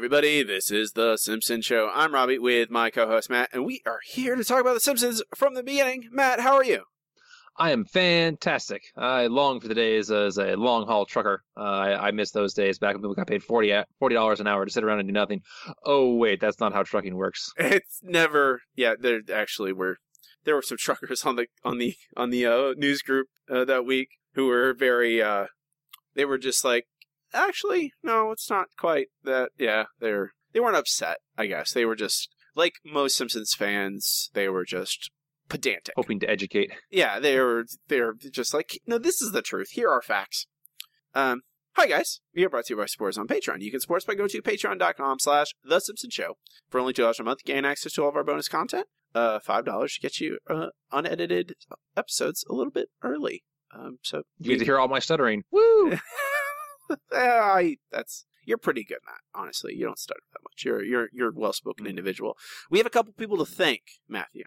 everybody. This is The Simpsons Show. I'm Robbie with my co host Matt, and we are here to talk about The Simpsons from the beginning. Matt, how are you? I am fantastic. I long for the days as a long haul trucker. Uh, I, I miss those days back when people got paid 40 dollars an hour to sit around and do nothing. Oh wait, that's not how trucking works. It's never. Yeah, there actually were there were some truckers on the on the on the uh, news group uh, that week who were very. uh They were just like, actually, no, it's not quite that. Yeah, they're they weren't upset. I guess they were just like most Simpsons fans. They were just pedantic. Hoping to educate. Yeah, they're they're just like, no, this is the truth. Here are facts. Um, hi guys, we are brought to you by Sports on Patreon. You can support us by going to patreon.com slash The Simpson Show. For only $2 a month, you gain access to all of our bonus content. Uh, $5 to get you uh, unedited episodes a little bit early. Um, so You get to hear all my stuttering. Woo! I, that's you're pretty good, Matt. Honestly, you don't stutter that much. You're you're you're a well spoken individual. We have a couple people to thank, Matthew.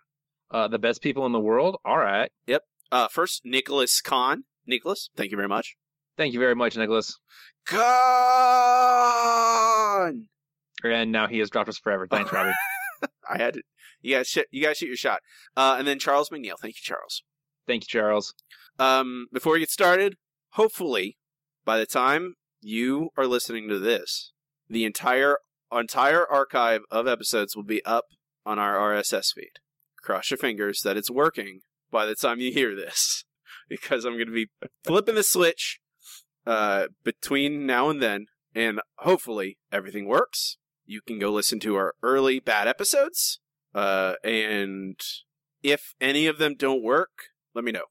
Uh, the best people in the world. All right. Yep. Uh, first, Nicholas Kahn. Nicholas, thank you very much. Thank you very much, Nicholas. Kahn. And now he has dropped us forever. Thanks, Robbie. I had to. You guys, shoot, you guys shoot your shot. Uh, and then Charles McNeil. Thank you, Charles. Thank you, Charles. Um, before we get started, hopefully, by the time you are listening to this, the entire entire archive of episodes will be up on our RSS feed. Cross your fingers that it's working by the time you hear this, because I'm going to be flipping the switch uh, between now and then, and hopefully everything works. You can go listen to our early bad episodes, uh, and if any of them don't work, let me know.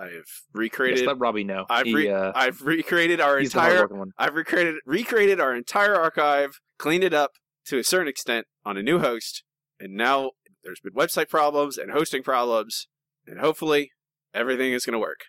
I've Yes, recreated. let Robbie know. I've He, re- uh, I've recreated our entire. I've recreated recreated our entire archive, cleaned it up to a certain extent on a new host, and now there's been website problems and hosting problems, and hopefully everything is going to work.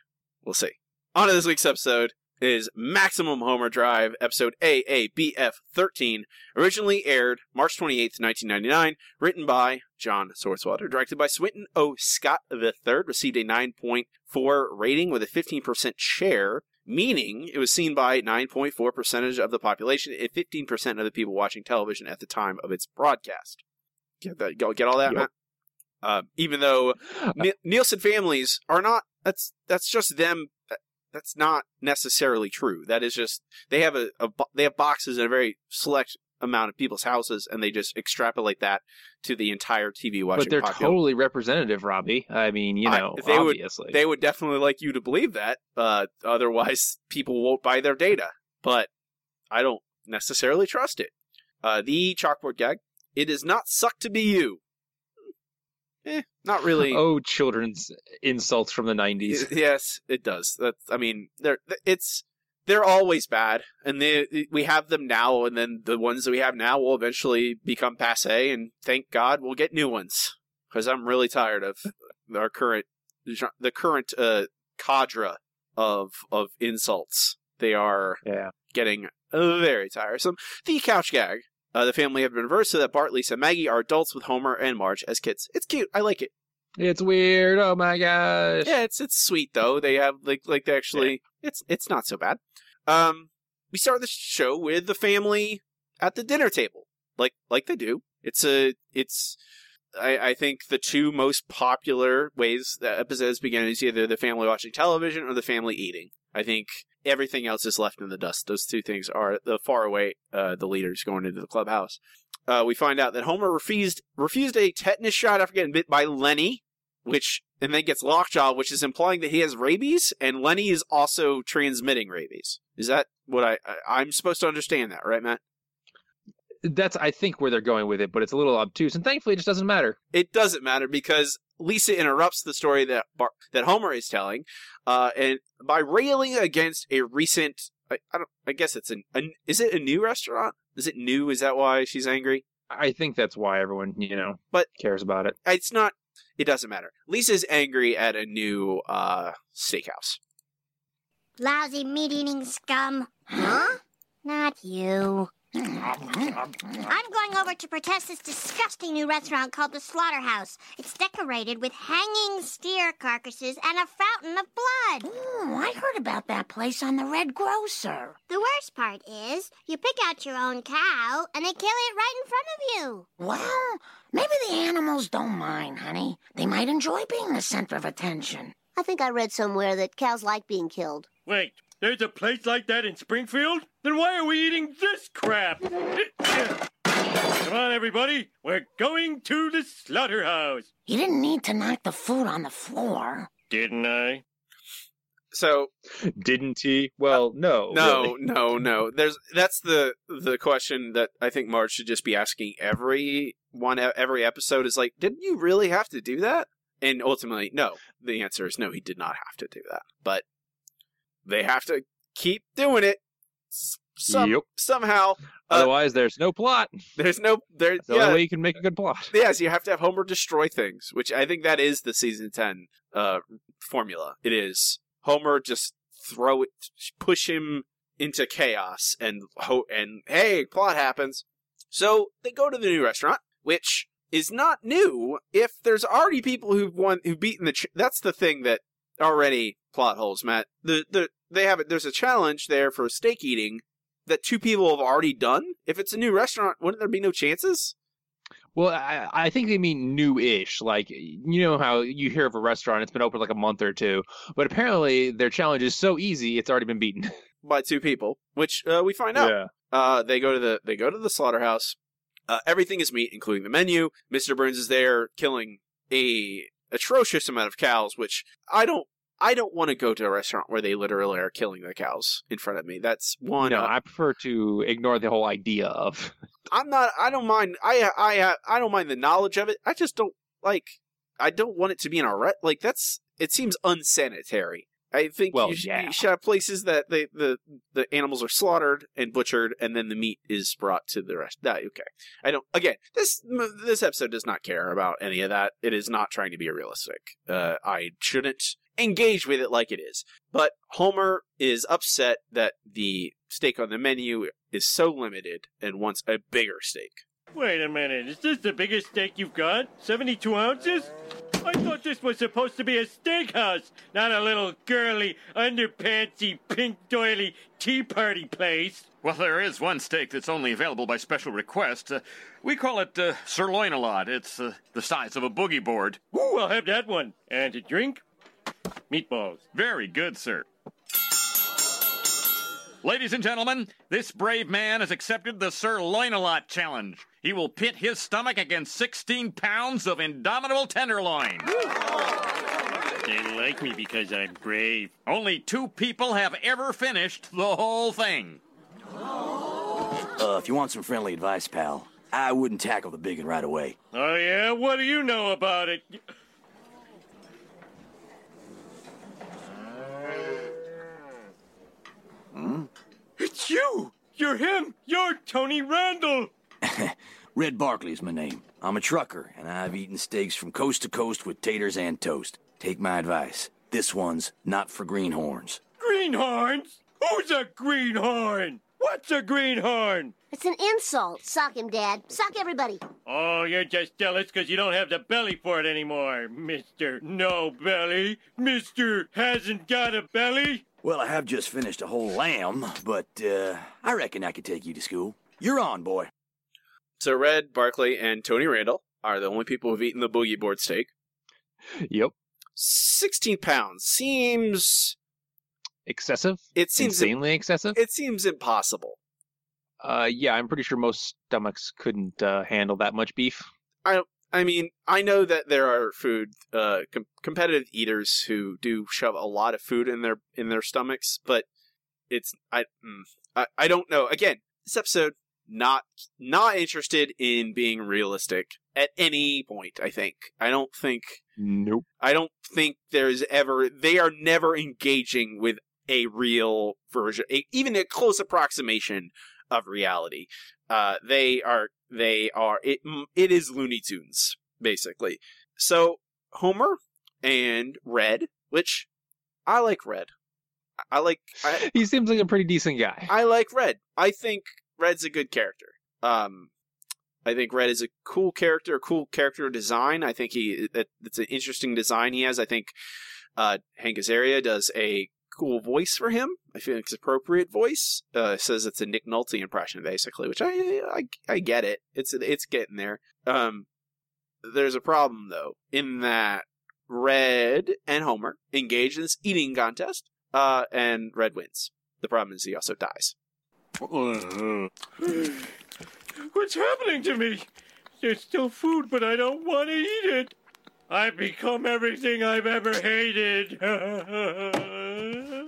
We'll see. On to this week's episode is Maximum Homerdrive, episode AABF 13, originally aired March 28th, 1999, written by John Swartzwelder, directed by Swinton O. Scott III, received a 9.4 rating with a 15% share, meaning it was seen by 9.4 percentage of the population and 15% of the people watching television at the time of its broadcast. Get that? Get all that, Yep. Matt? Uh, even though Ni- Nielsen families are not, that's that's just them. That- That's not necessarily true. That is just they have a, a they have boxes in a very select amount of people's houses, and they just extrapolate that to the entire TV watching. But they're population. totally representative, Robbie. I mean, you I- know, they would- they would definitely like you to believe that. Uh, otherwise, people won't buy their data. But I don't necessarily trust it. Uh, the chalkboard gag. It is not suck to be you. Eh, not really. Oh, children's insults from the 90s. Yes, it does. That's. I mean, they're it's they're always bad, and they we have them now, and then the ones that we have now will eventually become passe, and thank God we'll get new ones because I'm really tired of our current the current uh, cadre of of insults. They are Yeah. getting very tiresome. The couch gag. Uh, the family have been reversed so that Bart, Lisa, and Maggie are adults with Homer and Marge as kids. It's cute. I like it. It's weird. Oh my gosh. Yeah, it's it's sweet though. They have like like they actually it's it's not so bad. Um we start the show with the family at the dinner table. Like like they do. It's a it's I, I think the two most popular ways that episodes begin is either the family watching television or the family eating. I think everything else is left in the dust. Those two things are the far away uh, the leaders going into the clubhouse. Uh, we find out that Homer refused refused a tetanus shot after getting bit by Lenny, which and then gets lockjaw, which is implying that he has rabies, and Lenny is also transmitting rabies. Is that what I, I I'm supposed to understand that, right, Matt? That's, I think, where they're going with it, but it's a little obtuse, and thankfully it just doesn't matter. It doesn't matter because Lisa interrupts the story that Bar- that Homer is telling, uh, and by railing against a recent. I, I don't. I guess it's an, an. Is it a new restaurant? Is it new? Is that why she's angry? I think that's why everyone, you know, But- cares about it. It's not. It doesn't matter. Lisa's angry at a new uh, steakhouse. Lousy meat eating scum. Huh? Not you. I'm going over to protest this disgusting new restaurant called the Slaughterhouse. It's decorated with hanging steer carcasses and a fountain of blood. Ooh, I heard about that place on the Red Grocer. The worst part is, you pick out your own cow and they kill it right in front of you. Well, maybe the animals don't mind, honey. They might enjoy being the center of attention. I think I read somewhere that cows like being killed. Wait, there's a place like that in Springfield? Then why are we eating this crap? Come on, everybody. We're going to the slaughterhouse. You didn't need to knock the food on the floor. Didn't I? So Didn't he? Well, no. no, really. no, no. There's that's the the question that I think Marge should just be asking every one every episode is like, didn't you really have to do that? And ultimately, no. The answer is no. He did not have to do that, but they have to keep doing it some Yep. somehow. Uh, Otherwise, there's no plot. there's no there. That's the yeah, only way you can make a good plot. yes, you have to have Homer destroy things, which I think that is the season ten uh, formula. It is Homer just throw it, push him into chaos, and ho- and hey, plot happens. So they go to the new restaurant, which is not new. If there's already people who've won, who've beaten the, ch- that's the thing that already plot holes, Matt. The the they have it. There's a challenge there for steak eating that two people have already done. If it's a new restaurant, wouldn't there be no chances? Well, I, I think they mean new-ish. Like you know how you hear of a restaurant, it's been open like a month or two, but apparently their challenge is so easy, it's already been beaten. by two people, which uh, we find out. Uh, they go to the they go to the slaughterhouse. Uh, everything is meat, including the menu. Mister Burns is there killing a atrocious amount of cows, which I don't. I don't want to go to a restaurant where they literally are killing the cows in front of me. That's one. No, uh, I prefer to ignore the whole idea of. I'm not. I don't mind. I I I don't mind the knowledge of it. I just don't like. I don't want it to be in a re- like that's. It seems unsanitary. I think Well, you, sh- yeah. you should have places that they, the the animals are slaughtered and butchered, and then the meat is brought to the rest. Okay, I don't. Again, this this episode does not care about any of that. It is not trying to be realistic. Uh, I shouldn't engage with it like it is. But Homer is upset that the steak on the menu is so limited and wants a bigger steak. Wait a minute. Is this the biggest steak you've got? 72 ounces? I thought this was supposed to be a steakhouse, not a little girly, underpantsy, pink doily tea party place. Well, there is one steak that's only available by special request. Uh, we call it uh, sirloin a lot. It's uh, the size of a boogie board. Ooh, I'll have that one. And a drink? Meatballs. Very good, sir. Ladies and gentlemen, this brave man has accepted the Sir a lot challenge. He will pit his stomach against 16 pounds of indomitable tenderloin. They like me because I'm brave. Only two people have ever finished the whole thing. Uh, if you want some friendly advice, pal, I wouldn't tackle the big one right away. Oh, yeah? What do you know about it? It's you! You're him! You're Tony Randall! Red Barkley's my name. I'm a trucker, and I've eaten steaks from coast to coast with taters and toast. Take my advice. This one's not for greenhorns. Greenhorns? Who's a greenhorn? What's a greenhorn? It's an insult. Sock him, Dad. Sock everybody. Oh, you're just jealous because you don't have the belly for it anymore, Mr. No Belly. Mr. Hasn't got a belly. Well, I have just finished a whole lamb, but uh, I reckon I could take you to school. You're on, boy. So Red, Barkley, and Tony Randall are the only people who've eaten the boogie board steak. Yep. 16 pounds seems Excessive. it seems insanely excessive. it seems impossible. Uh, yeah, I'm pretty sure most stomachs couldn't uh, handle that much beef. I mean, I know that there are food uh, com- competitive eaters who do shove a lot of food in their in their stomachs, but it's I mm, I, I don't know. Again, this episode not not interested in being realistic at any point. I think I don't think Nope. I don't think there's ever they are never engaging with a real version, a, even a close approximation of reality. Uh, they are they are it it is Looney Tunes basically. So Homer and Red, which I like Red. I like I, He seems like a pretty decent guy. I like Red. I think Red's a good character. Um, I think Red is a cool character, a cool character design. I think he that it's an interesting design he has. I think uh, Hank Azaria does a voice for him. I feel it's appropriate voice. Uh, says it's a Nick Nolte impression basically, which I I, I get it. It's it's getting there. Um, there's a problem though in that Red and Homer engage in this eating contest. Uh, and Red wins. The problem is he also dies. What's happening to me? There's still food, but I don't want to eat it. I've become everything I've ever hated.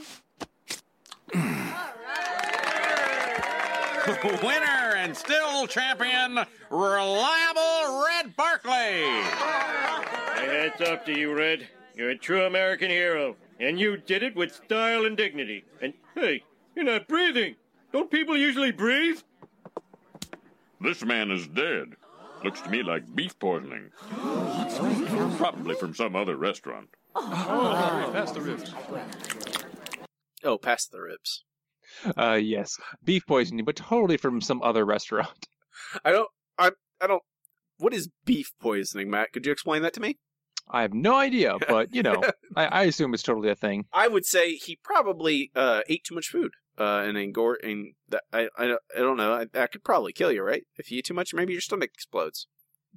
Winner and still champion, reliable Red Barkley. My hat's off to you, Red. You're a true American hero. And you did it with style and dignity. And hey, you're not breathing. Don't people usually breathe? This man is dead. Looks to me like beef poisoning. Probably from some other restaurant. Oh, Pass the ribs. Oh, past the ribs. Uh, yes, beef poisoning, but totally from some other restaurant. I don't. I. I don't. What is beef poisoning, Matt? Could you explain that to me? I have no idea, but you know, I, I assume it's totally a thing. I would say he probably uh, ate too much food. Uh, and then gore and that I, I I don't know. I, that could probably kill you, right? If you eat too much, maybe your stomach explodes.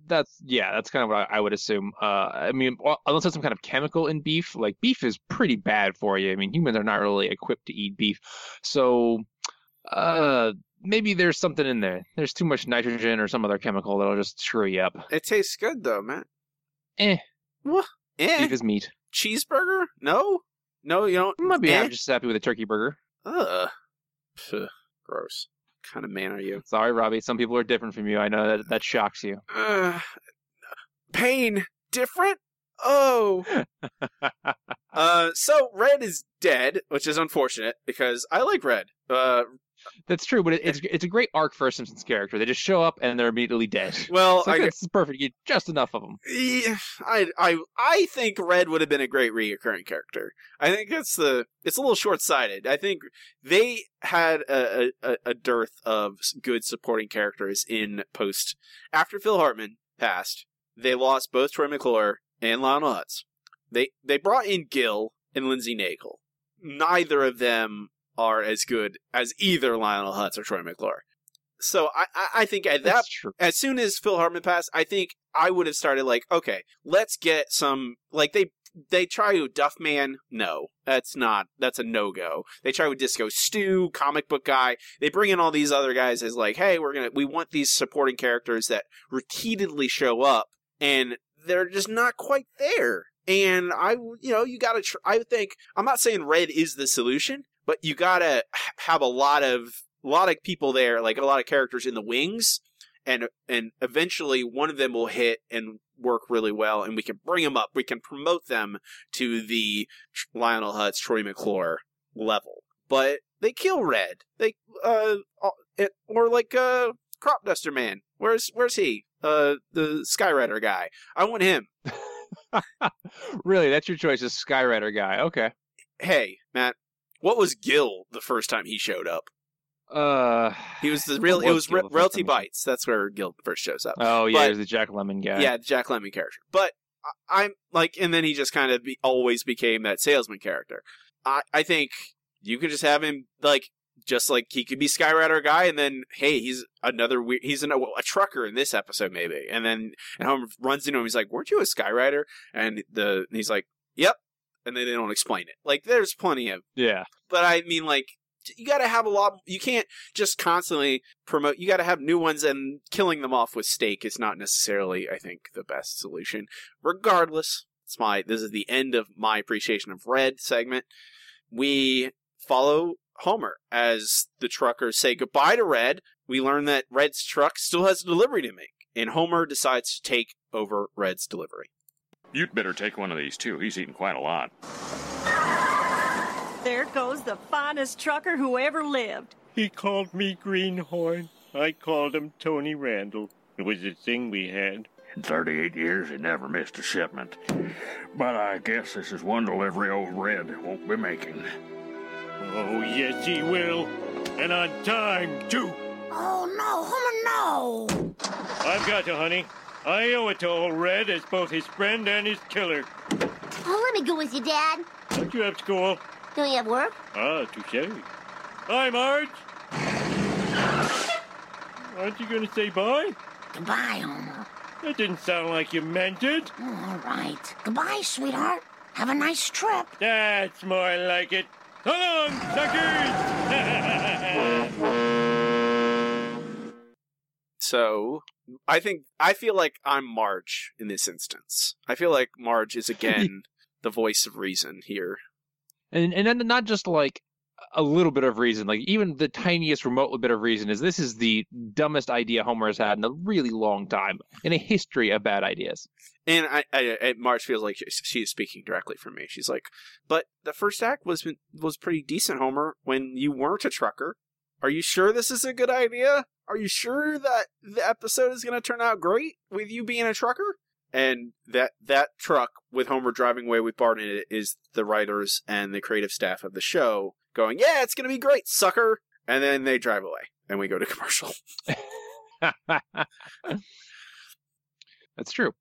That's yeah, that's kind of what I, I would assume. Uh, I mean, unless there's some kind of chemical in beef, like beef is pretty bad for you. I mean, humans are not really equipped to eat beef, so uh, maybe there's something in there. There's too much nitrogen or some other chemical that'll just screw you up. It tastes good though, Matt. Eh, What? Eh? beef is meat. Cheeseburger? No, no, you don't. Might be eh? happy, just happy with a turkey burger. Ugh. Pugh, gross. What kind of man are you? Sorry, Robbie. Some people are different from you. I know that that shocks you. Uh, pain different. Oh. uh, so Red is dead, which is unfortunate because I like Red. Uh, That's true, but it, it's it's a great arc for a Simpsons character. They just show up and they're immediately dead. well, It's like, I, it's perfect. You get just enough of them. Yeah, I, I, I think Red would have been a great reoccurring character. I think that's the. It's a little short sighted. I think they had a, a, a dearth of good supporting characters in post after Phil Hartman passed. They lost both Troy McClure and Lionel Hutz. They they brought in Gil and Lindsey Naegle. Neither of them are as good as either Lionel Hutz or Troy McClure. So I, I, I think at that as soon as Phil Hartman passed, I think I would have started like, okay, let's get some like they they try with Duffman. No, that's not that's a no go. They try with Disco Stew, comic book guy. They bring in all these other guys as like, hey, we're gonna we want these supporting characters that repeatedly show up, and they're just not quite there. And I, you know, you gotta. Tr- I think I'm not saying Red is the solution, but you gotta have a lot of a lot of people there, like a lot of characters in the wings and and eventually one of them will hit and work really well, and we can bring them up. We can promote them to the Lionel Hutz, Troy McClure level. But they kill Red. They uh, or like uh, Crop Duster Man. Where's where's he? Uh, the Skyrider guy. I want him. really, that's your choice, is Skyrider guy. Okay. Hey, Matt. What was Gil the first time he showed up? Uh, He was the real. It was Re- Realty time he showed- Bites. That's where Gil first shows up. oh yeah, But- there's the Jack Lemmon guy. Yeah, the Jack Lemmon character. But I- I'm like, and then he just kind of be, always became that salesman character. I, I think you could just have him like, just like he could be Skyrider guy, and then hey, he's another weird, he's an, a trucker in this episode maybe, and then and Homer runs into him, he's like, "Weren't you a Skyrider?" And the and he's like, "Yep," and then they don't explain it. Like, there's plenty of Yeah. but I mean, like, you got to have a lot. You can't just constantly promote. You got to have new ones, and killing them off with steak is not necessarily, I think, the best solution. Regardless, it's my. This is the end of my appreciation of Red segment. We follow Homer as the truckers say goodbye to Red. We learn that Red's truck still has a delivery to make, and Homer decides to take over Red's delivery. You'd better take one of these too. He's eating quite a lot. There goes the finest trucker who ever lived. He called me Greenhorn. I called him Tony Randall. It was a thing we had. In 38 years, he never missed a shipment. But I guess this is one delivery old Red won't be making. Oh, yes, he will. And on time, too. Oh, no, Homer, no. I've got you, honey. I owe it to old Red as both his friend and his killer. Oh, let me go with you, Dad. Don't you have school? Don't you have work? Ah, touche. Bye, Marge. Aren't you going to say bye? Goodbye, Homer. That didn't sound like you meant it. Oh, all right. Goodbye, sweetheart. Have a nice trip. That's more like it. So long, suckers! So I think I feel like I'm Marge in this instance. I feel like Marge is again the voice of reason here. and and then not just like a little bit of reason, like even the tiniest remote bit of reason is this is the dumbest idea Homer has had in a really long time in a history of bad ideas. And I, I, I Marge feels like she- she's speaking directly for me. She's like, "But the first act was was pretty decent, Homer. When you weren't a trucker, are you sure this is a good idea? Are you sure that the episode is going to turn out great with you being a trucker?" And that that truck with Homer driving away with Bart in it is the writers and the creative staff of the show going, "Yeah, it's going to be great, sucker." And then they drive away, and we go to commercial. That's true.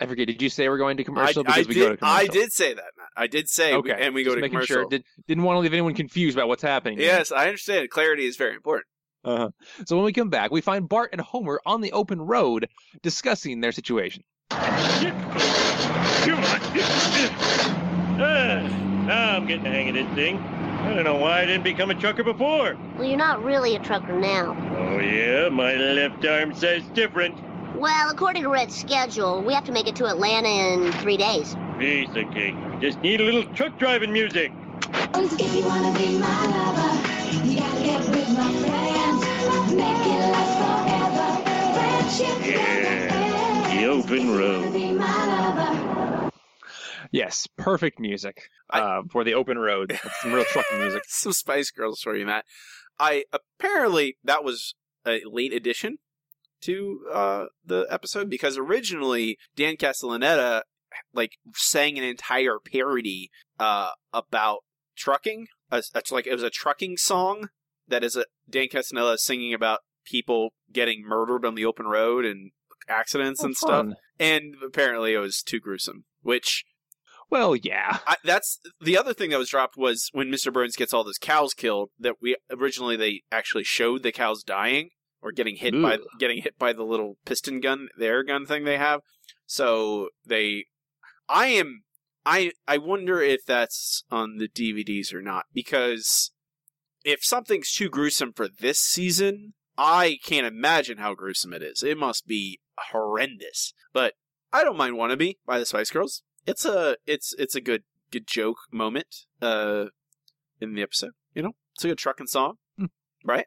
I forget. Did you say we're going to commercial? I because we did. go to commercial. I did say that, Matt. I did say, we- Okay, and we go to commercial. just to making commercial. sure. Did, didn't want to leave anyone confused about what's happening. here. Yes, I understand. Clarity is very important. Uh-huh. So when we come back, we find Bart and Homer on the open road discussing their situation. Ah, now I'm getting the hang of this thing. I don't know why I didn't become a trucker before. Well, you're not really a trucker now. Oh, yeah? My left arm says different. Well, according to Red's schedule, we have to make it to Atlanta in three days. Piece of cake. Just need a little truck driving music. If you wanna be my lover, you gotta get with my friends. Make it last forever. Friendship Yeah, the open road. be my lover. Yes, perfect music uh, for the open road. That's some real trucking music. Some Spice Girls for you, Matt. I apparently that was a late addition to uh, the episode because originally Dan Castellaneta like sang an entire parody uh, about trucking. It's like it was a trucking song that is a Dan Castellaneta singing about people getting murdered on the open road and accidents Oh, and stuff. And apparently it was too gruesome, which Well, yeah. I, that's the other thing that was dropped was when Mr. Burns gets all those cows killed. That we originally they actually showed the cows dying or getting hit by getting hit by the little piston gun, the air gun thing they have. So they, I am, I I wonder if that's on the DVDs or not because if something's too gruesome for this season, I can't imagine how gruesome it is. It must be horrendous. But I don't mind "Wannabe" by the Spice Girls. It's a it's it's a good good joke moment uh in the episode. You know, it's a good trucking song, right?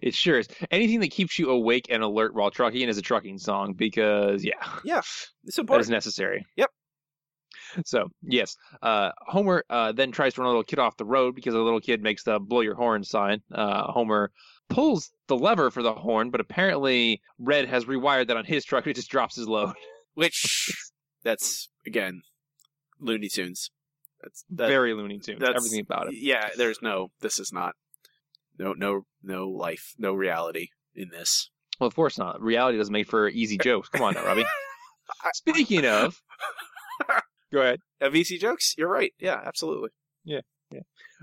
It sure is. Anything that keeps you awake and alert while trucking is a trucking song because, yeah, Yeah, it's important. is necessary. Yep. So, yes, uh, Homer uh, then tries to run a little kid off the road because a little kid makes the blow your horn sign. Uh, Homer pulls the lever for the horn, but apparently Red has rewired that on his truck. It just drops his load. Which that's again Looney Tunes. That's that, Very Looney Tunes. that's- Everything about it. Yeah, there's no. This is not. No, no, no life, no reality in this. Well, of course not. Reality doesn't make for easy jokes. Come on now, Robbie. Speaking of, go ahead. VC jokes. You're right. Yeah, absolutely. Yeah,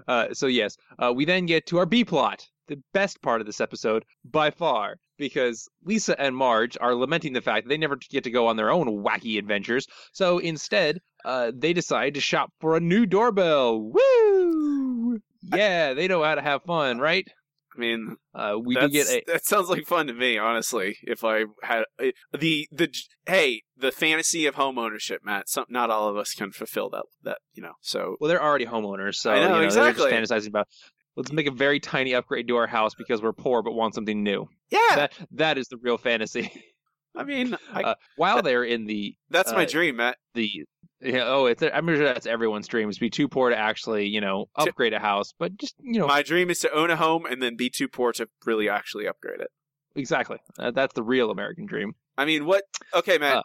Uh, so yes, uh, we then get to our B plot, the best part of this episode by far, because Lisa and Marge are lamenting the fact that they never get to go on their own wacky adventures. So instead, uh, they decide to shop for a new doorbell. Woo! Yeah, they know how to have fun, right? I mean, Uh, we do get a that sounds like fun to me, honestly. If I had uh, the the hey the fantasy of home ownership, Matt. Some, not all of us can fulfill that. That you know. So well, they're already homeowners, so I know, you know, exactly. they're just fantasizing about. Let's make a very tiny upgrade to our house because we're poor but want something new. yeah, That that is the real fantasy. I mean, I, Uh, while they're in the that's my uh, dream, Matt. the yeah, oh it's I'm sure that's everyone's dream is to be too poor to actually you know upgrade a house but just you know My dream is to own a home and then be too poor to really actually upgrade it. exactly uh, that's the real American dream I mean, what? Okay, Matt. Uh.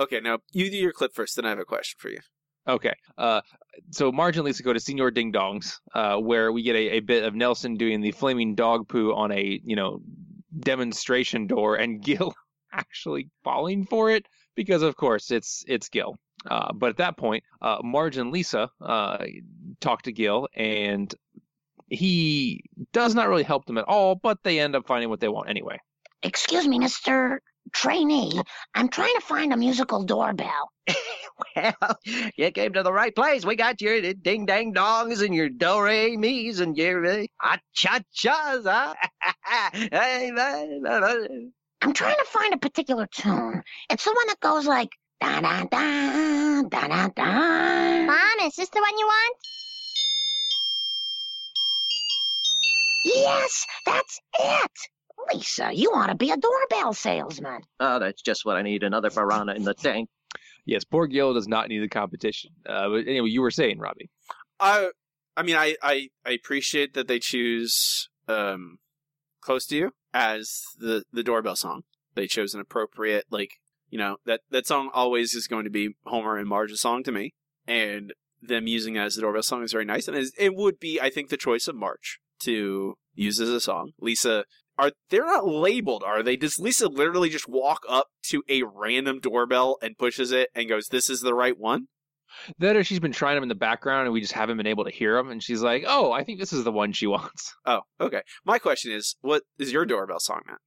okay, now you do your clip first. Then I have a question for you. okay uh so Marge and Lisa go to Senor Ding Dongs uh where we get a, a bit of Nelson doing the flaming dog poo on a you know demonstration door and Gil actually falling for it because of course it's it's Gil. Uh, but at that point, uh, Marge and Lisa uh, talk to Gil, and he does not really help them at all. But they end up finding what they want anyway. Excuse me, Mr. Trainee. I'm trying to find a musical doorbell. Well, you came to the right place. We got your ding dang dongs and your do re mi's and your uh, ah cha chas, huh? I'm trying to find a particular tune. It's the one that goes like da da da da da da. Mom, is this the one you want? Yes, that's it. Lisa, you ought to be a doorbell salesman. oh, that's just what I need. Another piranha in the tank. Yes, poor Gil does not need the competition. Uh, but anyway, you were saying, Robbie. I I mean I, I I appreciate that they choose um close to you as the the doorbell song. They chose an appropriate like you know that that song always is going to be Homer and Marge's song to me, and them using it as the doorbell song is very nice, and it would be I think the choice of Marge to use as a song. Lisa. Are they're not labeled, are they? Does Lisa literally just walk up to a random doorbell and pushes it and goes, "This is the right one"? That or she's been trying them in the background and we just haven't been able to hear them. And she's like, oh, I think this is the one she wants. Oh, okay. My question is, what is your doorbell song, Matt?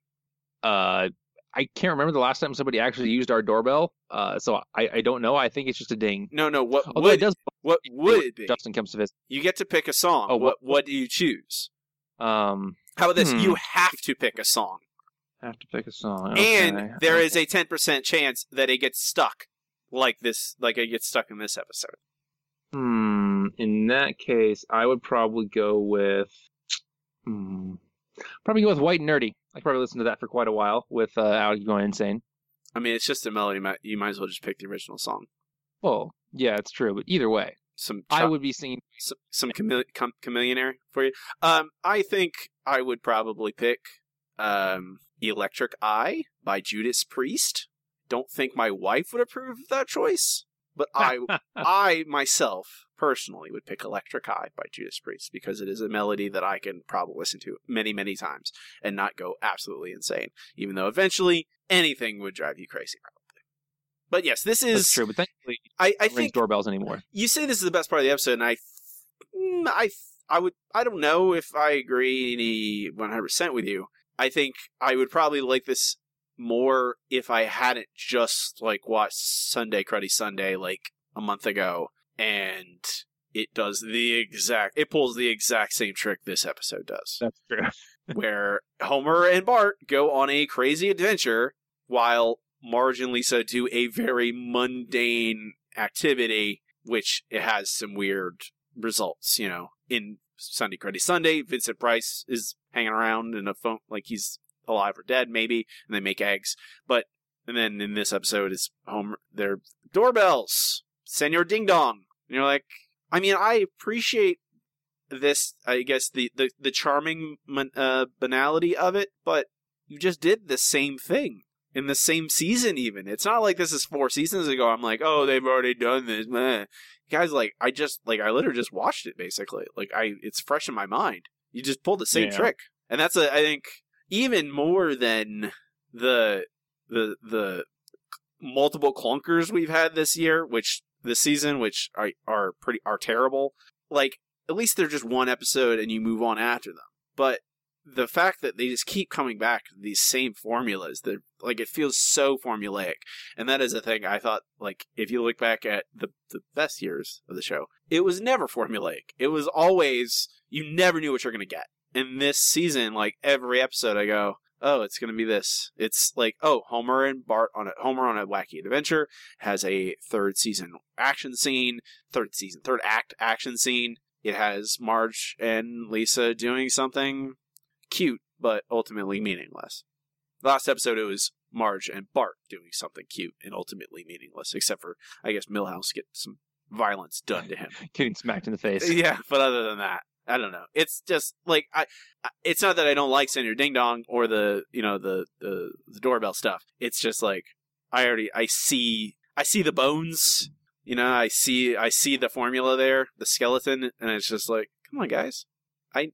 Uh, I can't remember the last time somebody actually used our doorbell. Uh, so I, I don't know. I think it's just a ding. No, no. What Although would it does. what would it be? Justin comes to visit. You get to pick a song. Oh, what what- what do you choose? Um, How about this? Hmm. You have to pick a song, have to pick a song. and Okay. there is a ten percent chance that it gets stuck, like this, like I get stuck in this episode. Hmm. In that case, I would probably go with. Hmm. Probably go with White and Nerdy. I probably listened to that for quite a while with uh, Alex going insane. I mean, it's just a melody. You might as well just pick the original song. Well, yeah, it's true. But either way, Some I would be singing. some, some chamele- com- chameleonaire for you. Um, I think I would probably pick um, "Electric Eye" by Judas Priest. Don't think my wife would approve of that choice, but I, I myself personally would pick "Electric Eye" by Judas Priest because it is a melody that I can probably listen to many, many times and not go absolutely insane. Even though eventually anything would drive you crazy, probably. But yes, this That's is true. But thankfully, I, I think doorbells anymore. you say this is the best part of the episode, and I, mm, I, I would, I don't know if I agree any one hundred percent with you. I think I would probably like this more if I hadn't just like watched Sunday Cruddy Sunday like a month ago, and it does the exact, it pulls the exact same trick this episode does That's true. where Homer and Bart go on a crazy adventure while Marge and Lisa do a very mundane activity, which it has some weird results. You know, in Sunday Cruddy Sunday, Vincent Price is hanging around in a phone like he's alive or dead, maybe, and they make eggs. But and then in this episode is Homer, their doorbells, Senor Ding Dong. And you're like, I mean, I appreciate this i guess the the, the charming uh, banality of it but you just did the same thing in the same season even it's not like this is four seasons ago i'm like oh they've already done this meh. guys like i just like i literally just watched it basically like i it's fresh in my mind you just pulled the same Yeah. trick and that's a i think even more than the the the multiple clunkers we've had this year which this season which are are pretty are terrible like at least they're just one episode and you move on after them. But the fact that they just keep coming back to these same formulas, that like it feels so formulaic, and that is a thing I thought. Like if you look back at the the best years of the show, it was never formulaic. It was always you never knew what you're gonna get. In this season, like every episode, I go, oh, it's gonna be this. It's like, oh, Homer and Bart on a Homer on a wacky adventure has a third season action scene, third season, third act action scene. It has Marge and Lisa doing something cute, but ultimately meaningless. Last episode, it was Marge and Bart doing something cute and ultimately meaningless, except for, I guess, Milhouse get some violence done to him. Getting smacked in the face. Yeah, but other than that, I don't know. It's just like I. It's not that I don't like Senator Ding Dong or the you know the the the doorbell stuff. It's just like I already I see I see the bones. You know, I see I see the formula there, the skeleton, and it's just like, come on, guys. I.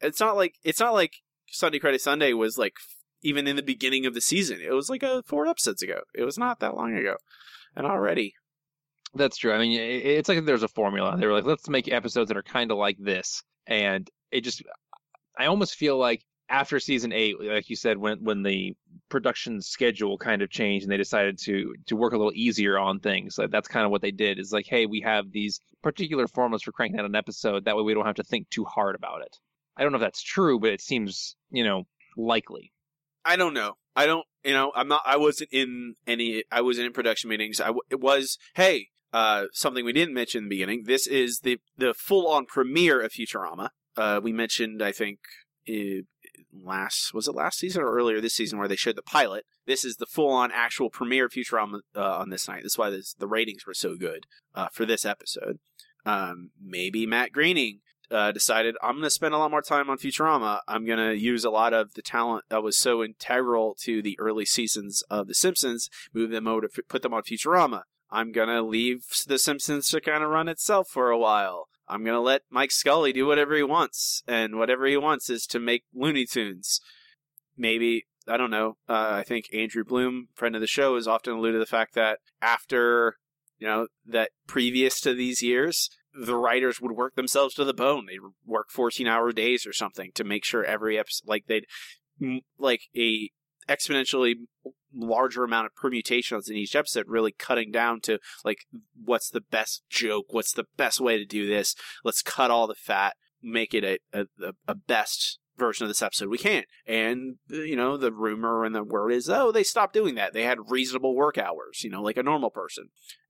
It's not like it's not like Sunday Cruddy Sunday was like even in the beginning of the season. It was like a four episodes ago. It was not that long ago, and already That's true. I mean, it's like there's a formula. They were like, let's make episodes that are kind of like this, and it just, I almost feel like after season eight, like you said, when when the production schedule kind of changed and they decided to to work a little easier on things, like that's kind of what they did. Is like, hey, we have these particular formulas for cranking out an episode. That way, we don't have to think too hard about it. I don't know if that's true, but it seems, you know, likely. I don't know. I don't. You know, I'm not. I wasn't in any. I wasn't in production meetings. I it was. Hey, uh, something we didn't mention in the beginning. This is the the full on premiere of Futurama. Uh, we mentioned, I think, last was it last season or earlier this season where they showed the pilot. This is the full on actual premiere of Futurama uh, on this night. That's why this, the ratings were so good uh, for this episode. Um, maybe Matt Groening uh, decided I'm going to spend a lot more time on Futurama. I'm going to use a lot of the talent that was so integral to the early seasons of The Simpsons, move them over to f- put them on Futurama. I'm to leave The Simpsons to kind of run itself for a while. I'm to let Mike Scully do whatever he wants, and whatever he wants is to make Looney Tunes. Maybe, I don't know, uh, I think Andrew Bloom, friend of the show, has often alluded to the fact that after, you know, that previous to these years, the writers would work themselves to the bone. They'd work 14 hour days or something to make sure every episode, like they'd, like a exponentially larger amount of permutations in each episode, really cutting down to like, what's the best joke? What's the best way to do this? Let's cut all the fat, make it a, a, a- best version of this episode we can. And, uh, you know, the rumor and the word is, oh, they stopped doing that. They had reasonable work hours, you know, like a normal person.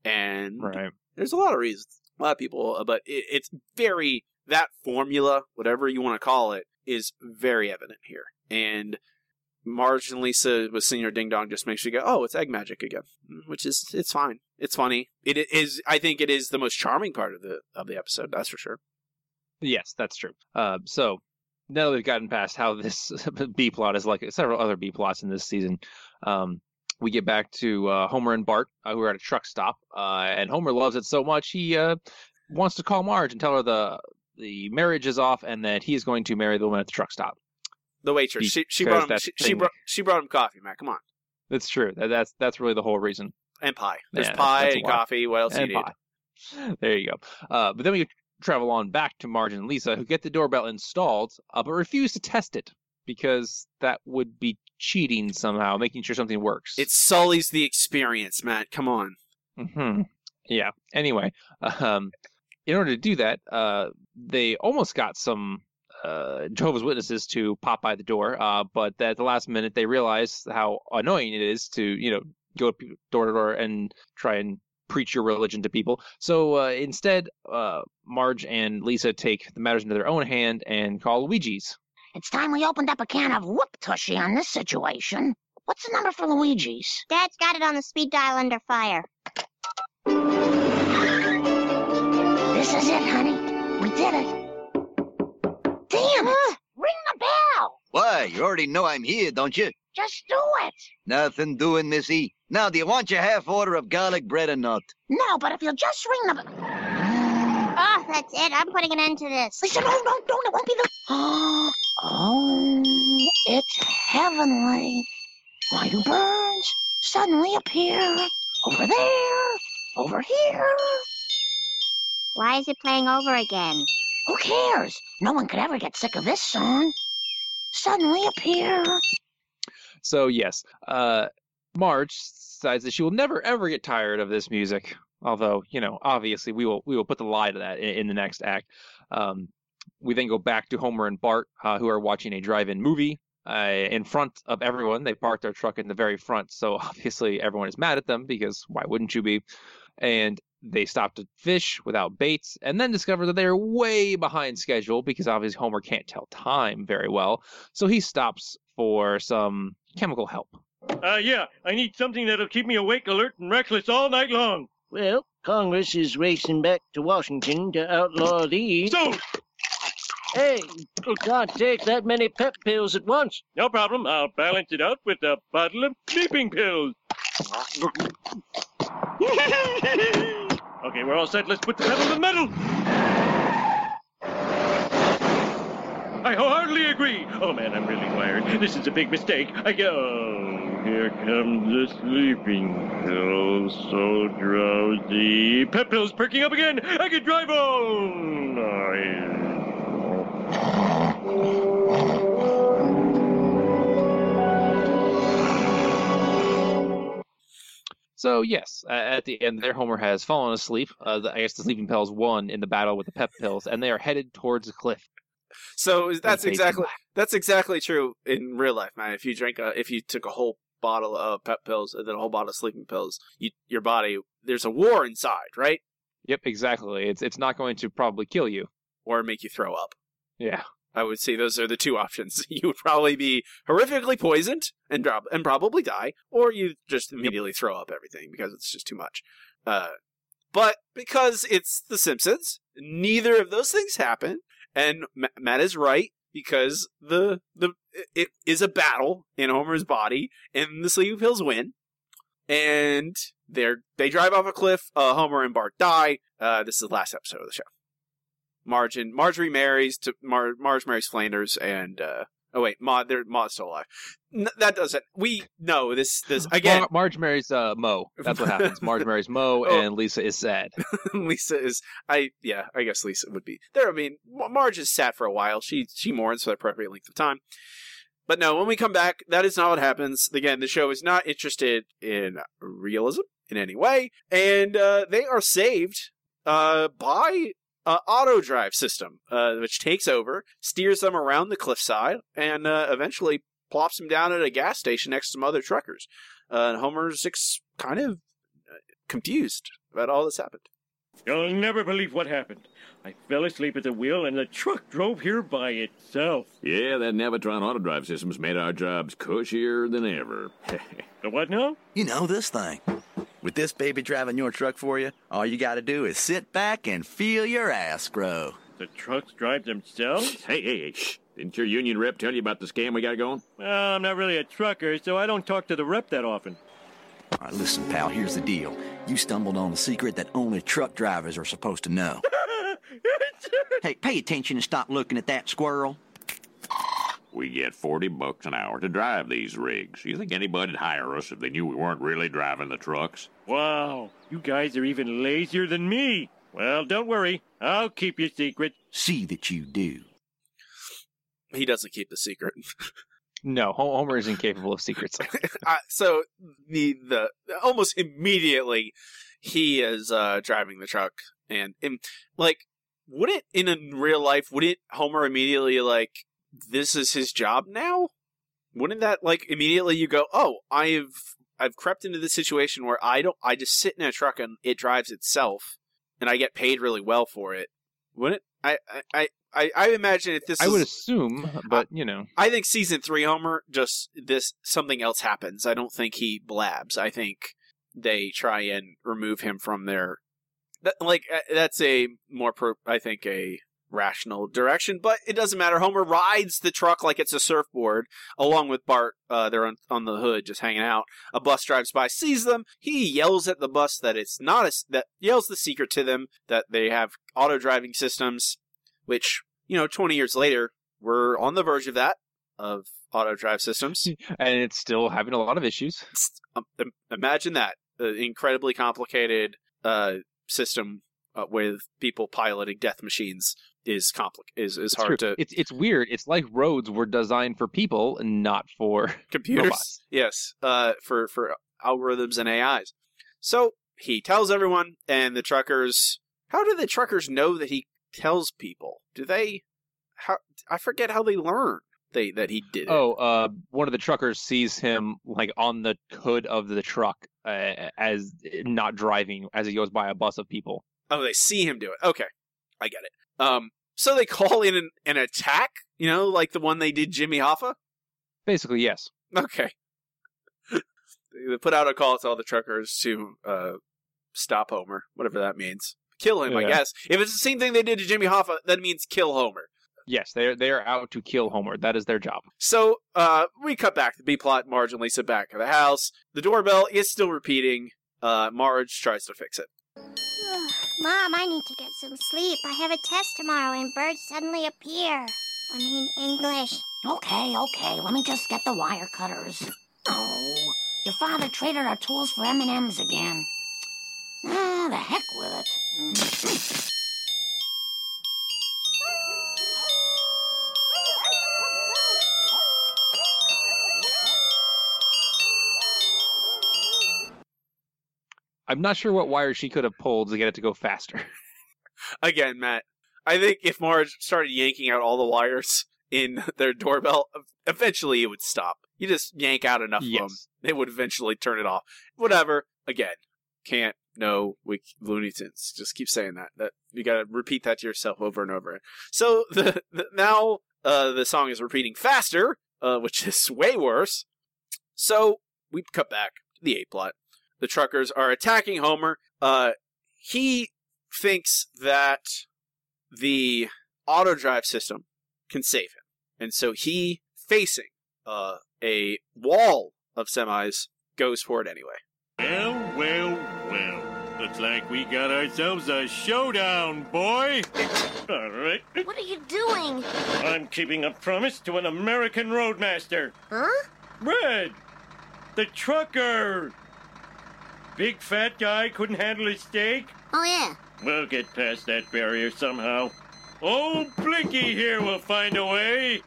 And Right. there's a lot of reasons. A lot of people, uh, but it, it's very that formula, whatever you want to call it, is very evident here. And Marge and Lisa with Senor Ding Dong just makes you go, "Oh, it's egg magic again," Mm, which is it's fine. It's funny. It is. I think it is the most charming part of the of the episode. That's for sure. Yes, that's true. Uh, so now that we've gotten past how this B plot is like several other B plots in this season, um, we get back to uh, Homer and Bart, uh, who are at a truck stop, uh, and Homer loves it so much he uh, wants to call Marge and tell her the the marriage is off and that he is going to marry the woman at the truck stop. The waitress. She she brought him. She, she brought she brought him coffee, Matt. Come on, That's true. That, that's that's really the whole reason. and pie. There's Yeah, pie that's a and coffee. What else And you need? There you go. Uh, but then we travel on back to Marge and Lisa, who get the doorbell installed, uh, but refuse to test it because that would be cheating somehow, making sure something works. It sullies the experience, Matt. Come on. hmm Yeah. Anyway, um, in order to do that, uh, they almost got some uh, Jehovah's Witnesses to pop by the door, uh, but at the last minute they realized how annoying it is to, you know, go door to door and try and preach your religion to people. So uh, instead, uh, Marge and Lisa take the matters into their own hand and call Luigi's. It's time we opened up a can of whoop tushy on this situation. What's the number for Luigi's? Dad's got it on the speed dial under fire. This is it, honey. We did it. Damn it! Uh, ring the bell! Why, you already know I'm here, don't you? Just do it! Nothing doing, Missy. Now, do you want your half order of garlic bread or not? No, but if you'll just ring the bell. Oh, that's it. I'm putting an end to this. Lisa, no, no, don't. It won't be the. Oh, it's heavenly. Why do birds suddenly appear over there, over here? Why is it playing over again? Who cares? No one could ever get sick of this song. Suddenly appear. So yes, uh, Marge decides that she will never ever get tired of this music. Although you know, obviously, we will we will put the lie to that in, in the next act. Um, we then go back to Homer and Bart, uh, who are watching a drive-in movie. Uh, in front of everyone, they parked their truck in the very front, so obviously everyone is mad at them because why wouldn't you be? And they stop to fish without baits, and then discover that they are way behind schedule because obviously Homer can't tell time very well. So he stops for some chemical help. Uh, yeah, I need something that'll keep me awake, alert, and reckless all night long. Well, Congress is racing back to Washington to outlaw these. So, Hey, you can't take that many pep pills at once. no problem. I'll balance it out with a bottle of sleeping pills. okay, we're all set. Let's put the pedal to the metal. I wholeheartedly agree. Oh man, I'm really wired. This is a big mistake. I go. Here comes the sleeping pills. So drowsy. Pep pills perking up again. I can drive on. So yes, uh, at the end their Homer has fallen asleep. Uh, the, I guess the sleeping pills won in the battle with the pep pills, and they are headed towards the cliff. So that's exactly that's exactly true in real life, man. If you drink a, if you took a whole bottle of pep pills and then a whole bottle of sleeping pills, you, your body there's a war inside, right? Yep, exactly. It's it's not going to probably kill you. Or make you throw up. Yeah. I would say those are the two options. You would probably be horrifically poisoned and drop and probably die, or you just immediately throw up everything because it's just too much. Uh, but because it's The Simpsons, neither of those things happen, and Ma- Matt is right because the the it is a battle in Homer's body, and the sleeping pills win, and they're they drive off a cliff. Uh, Homer and Bart die. Uh, this is the last episode of the show. Marge and Marjorie marries to Mar- Marge marries Flanders and uh oh wait Maud they're Maud's still alive. N- that doesn't we no this this again Mar- Marge marries uh, Moe. That's what happens. Marge marries Moe, Oh. and Lisa is sad. Lisa is I yeah I guess Lisa would be there. I mean Ma- Marge is sad for a while. She she mourns for the appropriate length of time. But no, when we come back, that is not what happens. Again, the show is not interested in realism in any way, and uh, they are saved uh, by uh, auto drive system, uh, which takes over, steers them around the cliffside, and uh, eventually plops them down at a gas station next to some other truckers. Uh, and Homer's ex- kind of uh, confused about all this happened. You'll never believe what happened. I fell asleep at the wheel and the truck drove here by itself. Yeah, that Navitron auto drive system's made our jobs cushier than ever. the what now? You know this thing. With this baby driving your truck for you, all you gotta do is sit back and feel your ass grow. The trucks drive themselves? hey, hey, hey, shh. Didn't your union rep tell you about the scam we got going? Well, I'm not really a trucker, so I don't talk to the rep that often. All right, listen, pal, here's the deal. You stumbled on a secret that only truck drivers are supposed to know. hey, pay attention and stop looking at that squirrel. We get 40 bucks an hour to drive these rigs. You think anybody'd hire us if they knew we weren't really driving the trucks? Wow, you guys are even lazier than me. Well, don't worry. I'll keep your secret. See that you do. He doesn't keep the secret. No, Homer is incapable of secrets. uh, so the the almost immediately he is uh driving the truck and, and like wouldn't in a real life wouldn't Homer immediately like this is his job now? Wouldn't that like immediately you go, "Oh, I've I've crept into this situation where I don't I just sit in a truck and it drives itself and I get paid really well for it." Wouldn't I I I, I imagine if this I would assume, but you know, I think season three Homer just this something else happens. I don't think he blabs. I think they try and remove him from their that, like uh, that's a more pro, I think a rational direction, but it doesn't matter. Homer rides the truck like it's a surfboard along with Bart. Uh, they're on, on the hood just hanging out. A bus drives by, sees them. He yells at the bus that it's not a that yells the secret to them that they have auto driving systems, which you know, 20 years later, we're on the verge of that of auto drive systems. and it's still having a lot of issues. Um, imagine that uh, incredibly complicated uh, system uh, with people piloting death machines is compli- is is It's hard true. to It's it's weird. It's like roads were designed for people and not for computers. robots. Yes, uh, for for algorithms and AIs. So he tells everyone, and the truckers. How do the truckers know that he tells people? Do they? How I forget how they learn they that he did it. Oh, uh, one of the truckers sees him like on the hood of the truck uh, as not driving as he goes by a bus of people. Oh, they see him do it. Okay, I get it. Um, so they call in an, an attack. You know, like the one they did Jimmy Hoffa. Basically, yes. Okay. they put out a call to all the truckers to uh, stop Homer, whatever that means. Kill him, I guess. If it's the same thing they did to Jimmy Hoffa, that means kill Homer. Yes, they are they are out to kill Homer. That is their job. So uh, we cut back The B plot. Marge and Lisa back at the house. The doorbell is still repeating. Uh, Marge tries to fix it. Mom, I need to get some sleep. I have a test tomorrow and birds suddenly appear. I mean English. Okay, okay. Let me just get the wire cutters. Oh, your father traded our tools for M&Ms again. Ah, the heck with it. I'm not sure what wire she could have pulled to get it to go faster. Again, Matt, I think if Marge started yanking out all the wires in their doorbell, eventually it would stop. You just yank out enough of them, Yes. it would eventually turn it off. Whatever. Again, can't. No, we Looney Tunes. Just keep saying that. That you got to repeat that to yourself over and over. So the, the now uh, the song is repeating faster, uh, which is way worse. So we cut back to the A plot. The truckers are attacking Homer. Uh, he thinks that the auto drive system can save him, and so he, facing uh, a wall of semis, goes for it anyway. Well, well, well. Looks like we got ourselves a showdown, boy. All right. What are you doing? I'm keeping a promise to an American roadmaster. Huh? Red, the trucker. Big fat guy couldn't handle his steak. Oh, yeah. We'll get past that barrier somehow. Old Blinky here will find a way.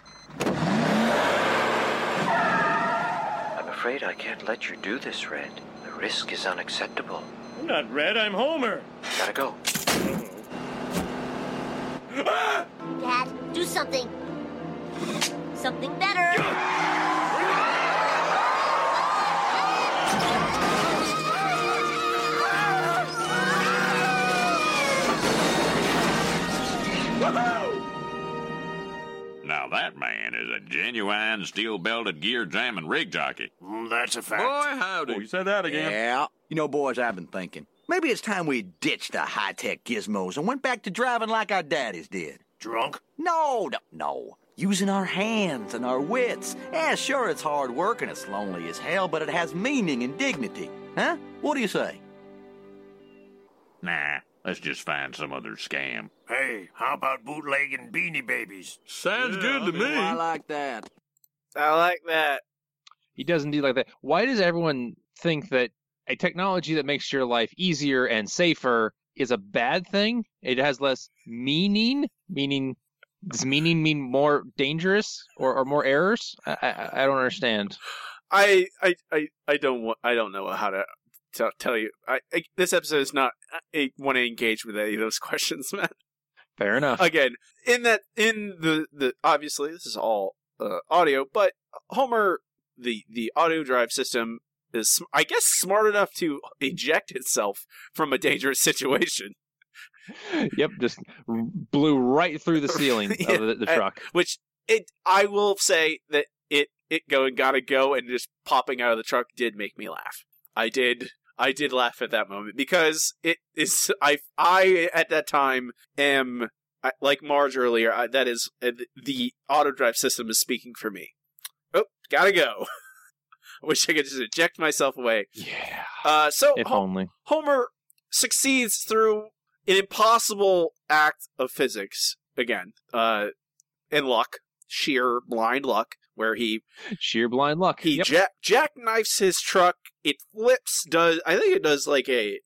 I'm afraid I can't let you do this, Red. The risk is unacceptable. I'm not Red, I'm Homer. Gotta go. Dad, do something. Something better. A genuine steel-belted gear jamming rig jockey. that's a fact. Boy, howdy. Oh, you said that again. Yeah. You know, boys, I've been thinking. Maybe it's time we ditched the high-tech gizmos and went back to driving like our daddies did. Drunk? No, no, no. Using our hands and our wits. Yeah, sure, it's hard work and it's lonely as hell, but it has meaning and dignity. Huh? What do you say? Nah, let's just find some other scam. Hey, how about bootlegging beanie babies? Sounds good to me. I like that. I like that. He does indeed like that. Why does everyone think that a technology that makes your life easier and safer is a bad thing? It has less meaning, meaning does meaning mean more dangerous or, or more errors? I, I, I don't understand. I I I, I don't want, I don't know how to tell, tell you. I, I this episode is not I want to engage with any of those questions, man. Fair enough. Again, in that in the the obviously this is all uh, audio, but Homer the the auto drive system is I guess smart enough to eject itself from a dangerous situation. yep, just blew right through the ceiling of the, the truck. which it I will say that it it going gotta go and just popping out of the truck did make me laugh. I did I did laugh at that moment because it is I I at that time am I, like Marge earlier. I, that is uh, the auto drive system is speaking for me. Oh, gotta go. I wish I could just eject myself away. Yeah. Uh, so If only. Homer succeeds through an impossible act of physics again, uh, and luck, sheer blind luck, where he Sheer blind luck. he Yep. jack jackknifes his truck. It flips. Does I think it does like a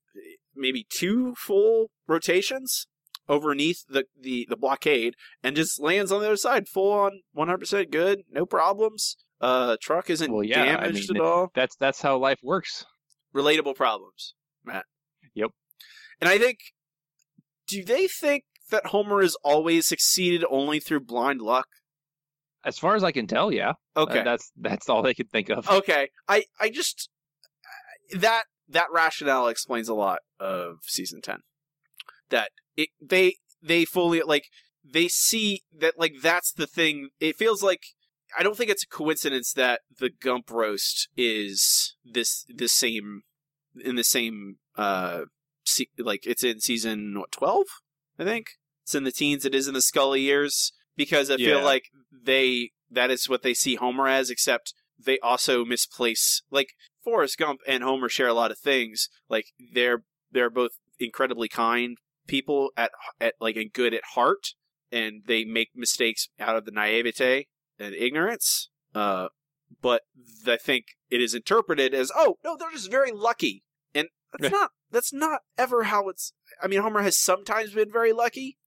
maybe two full rotations overneath the the the blockade and just lands on the other side, full on, one hundred percent good, no problems. Uh, truck isn't Well, yeah, I damaged mean, at all. That's that's how life works. Relatable problems, Matt. Yep. And I think, do they think that Homer has always succeeded only through blind luck? As far as I can tell, yeah. Okay. Uh, that's that's all they could think of. Okay, I I just that that rationale explains a lot of season ten. That it they they fully like they see that like that's the thing. It feels like I don't think it's a coincidence that the Gump roast is this the same in the same uh se- like it's in season what twelve I think it's in the teens. It is in the Scully years because I feel Yeah. like they that is what they see Homer as, except they also misplace like Forrest Gump and Homer share a lot of things. Like they're they're both incredibly kind people at at like and good at heart, and they make mistakes out of the naivete and ignorance. Uh, but I think it is interpreted as, oh no, they're just very lucky, and that's not that's not ever how it's. I mean, Homer has sometimes been very lucky,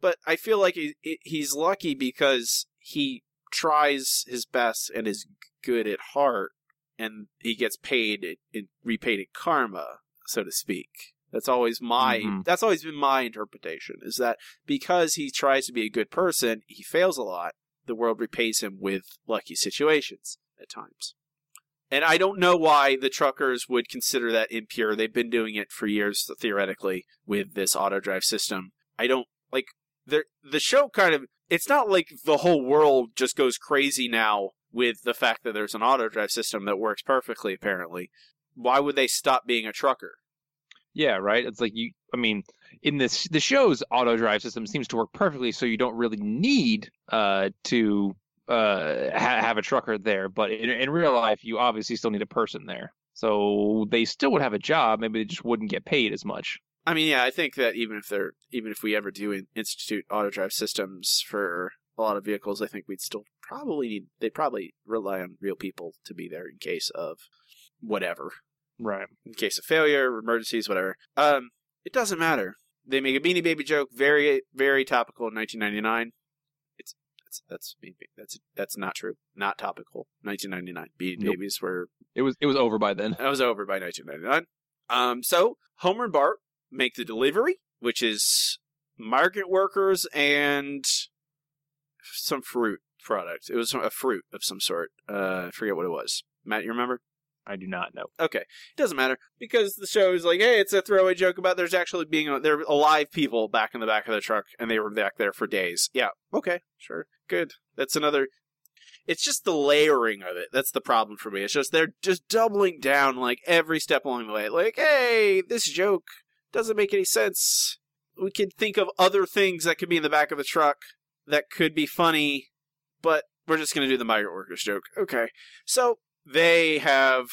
but I feel like he, he- he's lucky because he tries his best and is good at heart, and he gets paid in, repaid in karma, so to speak. That's always my Mhm. that's always been my interpretation is that because he tries to be a good person, he fails a lot. The world repays him with lucky situations at times. And I don't know why the truckers would consider that impure. They've been doing it for years, theoretically, with this auto drive system. I don't like the the show. Kind of, it's not like the whole world just goes crazy now with the fact that there's an auto drive system that works perfectly. Apparently, why would they stop being a trucker? Yeah, right. It's like you. I mean, in this the show's auto drive system seems to work perfectly, so you don't really need uh to uh ha- have a trucker there. But in, in real life, you obviously still need a person there. So they still would have a job. Maybe they just wouldn't get paid as much. I mean, yeah, I think that even if they're even if we ever do institute auto drive systems for a lot of vehicles, I think we'd still probably need they'd probably rely on real people to be there in case of whatever. Right. In case of failure, emergencies, whatever. Um, it doesn't matter. They make a Beanie Baby joke, very very topical in 1999. It's that's that's that's that's not true. Not topical. 1999. Beanie Nope. Babies were It was it was over by then. It was over by 1999. Um, so Homer and Bart make the delivery, which is migrant workers and some fruit product. It was a fruit of some sort. Uh, I forget what it was. Matt, you remember? I do not know. Okay, it doesn't matter because the show is like, hey, it's a throwaway joke about there's actually being there are alive people back in the back of the truck, and they were back there for days. Yeah, okay, sure, good. That's another. It's just the layering of it. That's the problem for me. It's just they're just doubling down like every step along the way. Like, hey, this joke doesn't make any sense. We could think of other things that could be in the back of the truck that could be funny, but we're just going to do the migrant workers joke. Okay. So they have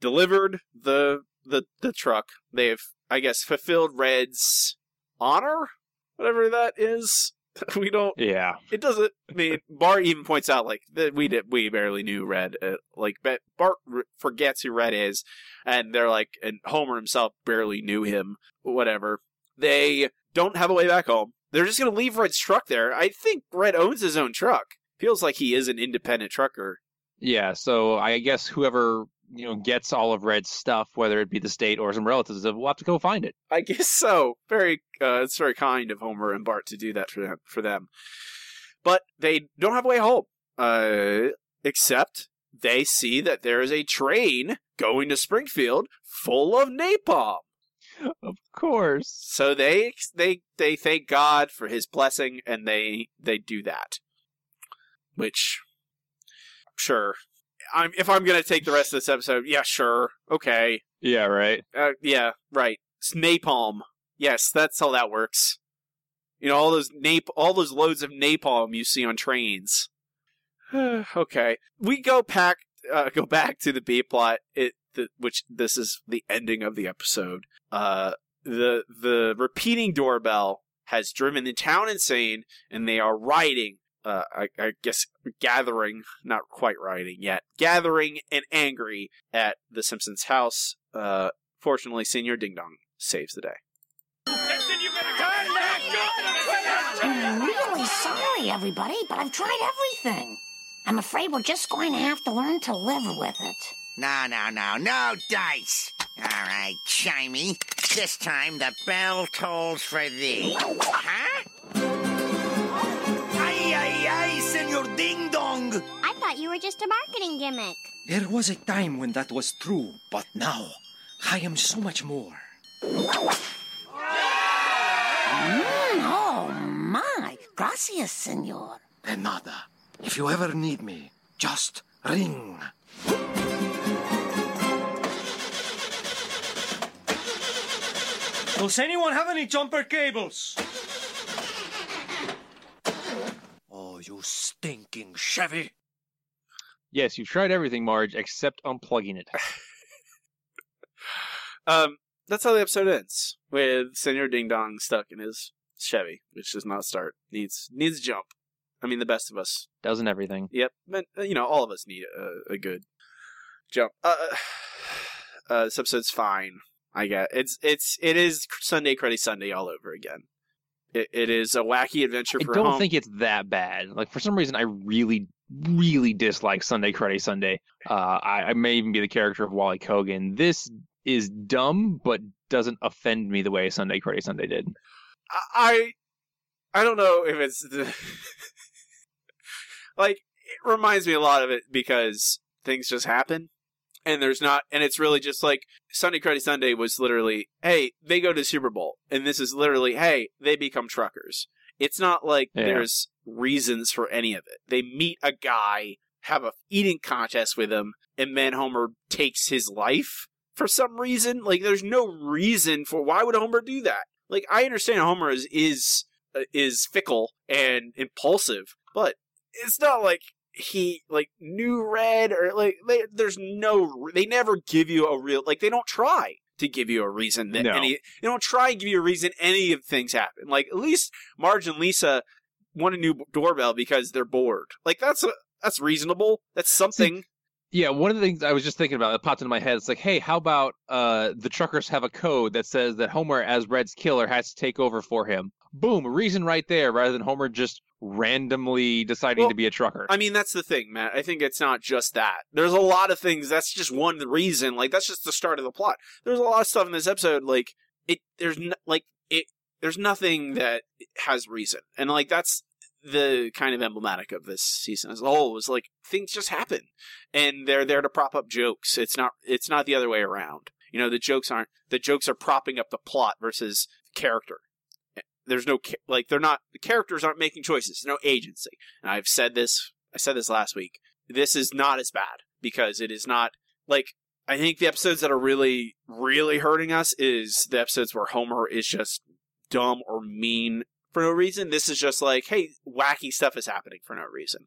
delivered the the the truck. They've I guess fulfilled Red's honor, whatever that is. we don't. Yeah. It doesn't. I mean, Bart even points out like that we did. We barely knew Red. Uh, like, Bart r- forgets who Red is, and they're like, and Homer himself barely knew him. Whatever. They don't have a way back home. They're just gonna leave Red's truck there. I think Red owns his own truck. Feels like he is an independent trucker. Yeah, so I guess whoever you know gets all of Red's stuff, whether it be the state or some relatives, We'll have to go find it. I guess so. Very, uh, it's very kind of Homer and Bart to do that for them. For them, but they don't have a way home. Uh, except they see that there is a train going to Springfield full of napalm. Of course. So they they they thank God for His blessing, and they they do that. Which, sure, I'm if I'm gonna take the rest of this episode, yeah, sure, okay, Yeah, right. uh, yeah, right. It's napalm. Yes, that's how that works. You know, all those nap, all those loads of napalm you see on trains. okay, we go back, uh, go back to the B plot. It, the, which this is the ending of the episode. Uh, the the repeating doorbell has driven the town insane, and they are rioting. Uh, I, I guess gathering, not quite rioting yet, gathering and angry at the Simpsons' house. Uh, fortunately, Senor Ding Dong saves the day. I'm really sorry, everybody, but I've tried everything. I'm afraid we're just going to have to learn to live with it. No, no, no, no dice. All right, Chimey. This time the bell tolls for thee. Huh? Were just a marketing gimmick. There was a time when that was true, but now I am so much more. Mm, oh, my. Gracias, senor. De nada. If you ever need me, just ring. Does anyone have any jumper cables? Oh, you stinking Chevy. Yes, you've tried everything, Marge, except unplugging it. Um, that's how the episode ends with Senor Ding Dong stuck in his Chevy, which does not start. Needs needs a jump. I mean, the best of us. Doesn't everything. Yep, but uh, you know, all of us need a, a good jump. Uh, uh, this episode's fine. I get it's it's it is Sunday Cruddy Sunday all over again. It, it is a wacky adventure I don't home. think it's that bad. Like for some reason, I really, really dislike Sunday Cruddy Sunday. Uh, I, I may even be the character of Wally Kogan. This is dumb, but doesn't offend me the way Sunday Cruddy Sunday did. I I don't know if it's like it reminds me a lot of it because things just happen and there's not and it's really just like Sunday Cruddy Sunday was literally hey they go to Super Bowl and this is literally hey they become truckers. It's not like Yeah. there's reasons for any of it. They meet a guy, have a eating contest with him, and then Homer takes his life for some reason. Like there's no reason for why would Homer do that? Like I understand Homer is is uh, is fickle and impulsive, but it's not like he like knew red or like they, there's no they never give you a real like they don't try to give you a reason that No. any they don't try and give you a reason any of things happen. Like at least Marge and Lisa want a new doorbell because they're bored. Like that's a that's reasonable. That's something. Yeah, one of the things I was just thinking about that popped into my head. It's like, hey, how about uh, the truckers have a code that says that Homer, as Red's killer, has to take over for him. Boom, a reason right there, rather than Homer just randomly deciding Well, to be a trucker. I mean, that's the thing, Matt. I think it's not just that. There's a lot of things. That's just one reason. Like that's just the start of the plot. There's a lot of stuff in this episode. Like it. There's no, like it. There's nothing that has reason, and like that's the kind of emblematic of this season as a whole. Is like things just happen, and they're there to prop up jokes. It's not. It's not the other way around. You know, the jokes aren't. The jokes are propping up the plot versus character there's no like they're not the characters aren't making choices no agency. And i've said this i said this last week this is not as bad because it is not like i think the episodes that are really really hurting us is the episodes where homer is just dumb or mean for no reason. This is just like hey wacky stuff is happening for no reason.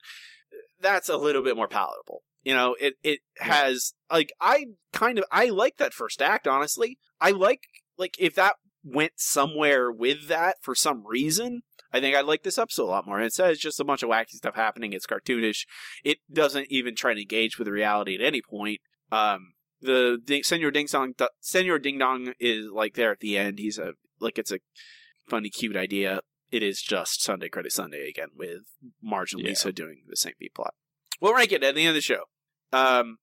That's a little bit more palatable. You know it it has like i kind of i like that first act honestly. I like like if that went somewhere with that for some reason, I think I'd like this episode a lot more. Instead, it's just a bunch of wacky stuff happening. It's cartoonish. It doesn't even try to engage with reality at any point. Um, the Ding, Senor Ding Dong, Senor Ding Dong is like there at the end. He's a like it's a funny, cute idea. It is just Sunday Cruddy Sunday again with Marge and Yeah. Lisa doing the same B plot. We'll rank it at the end of the show. Um,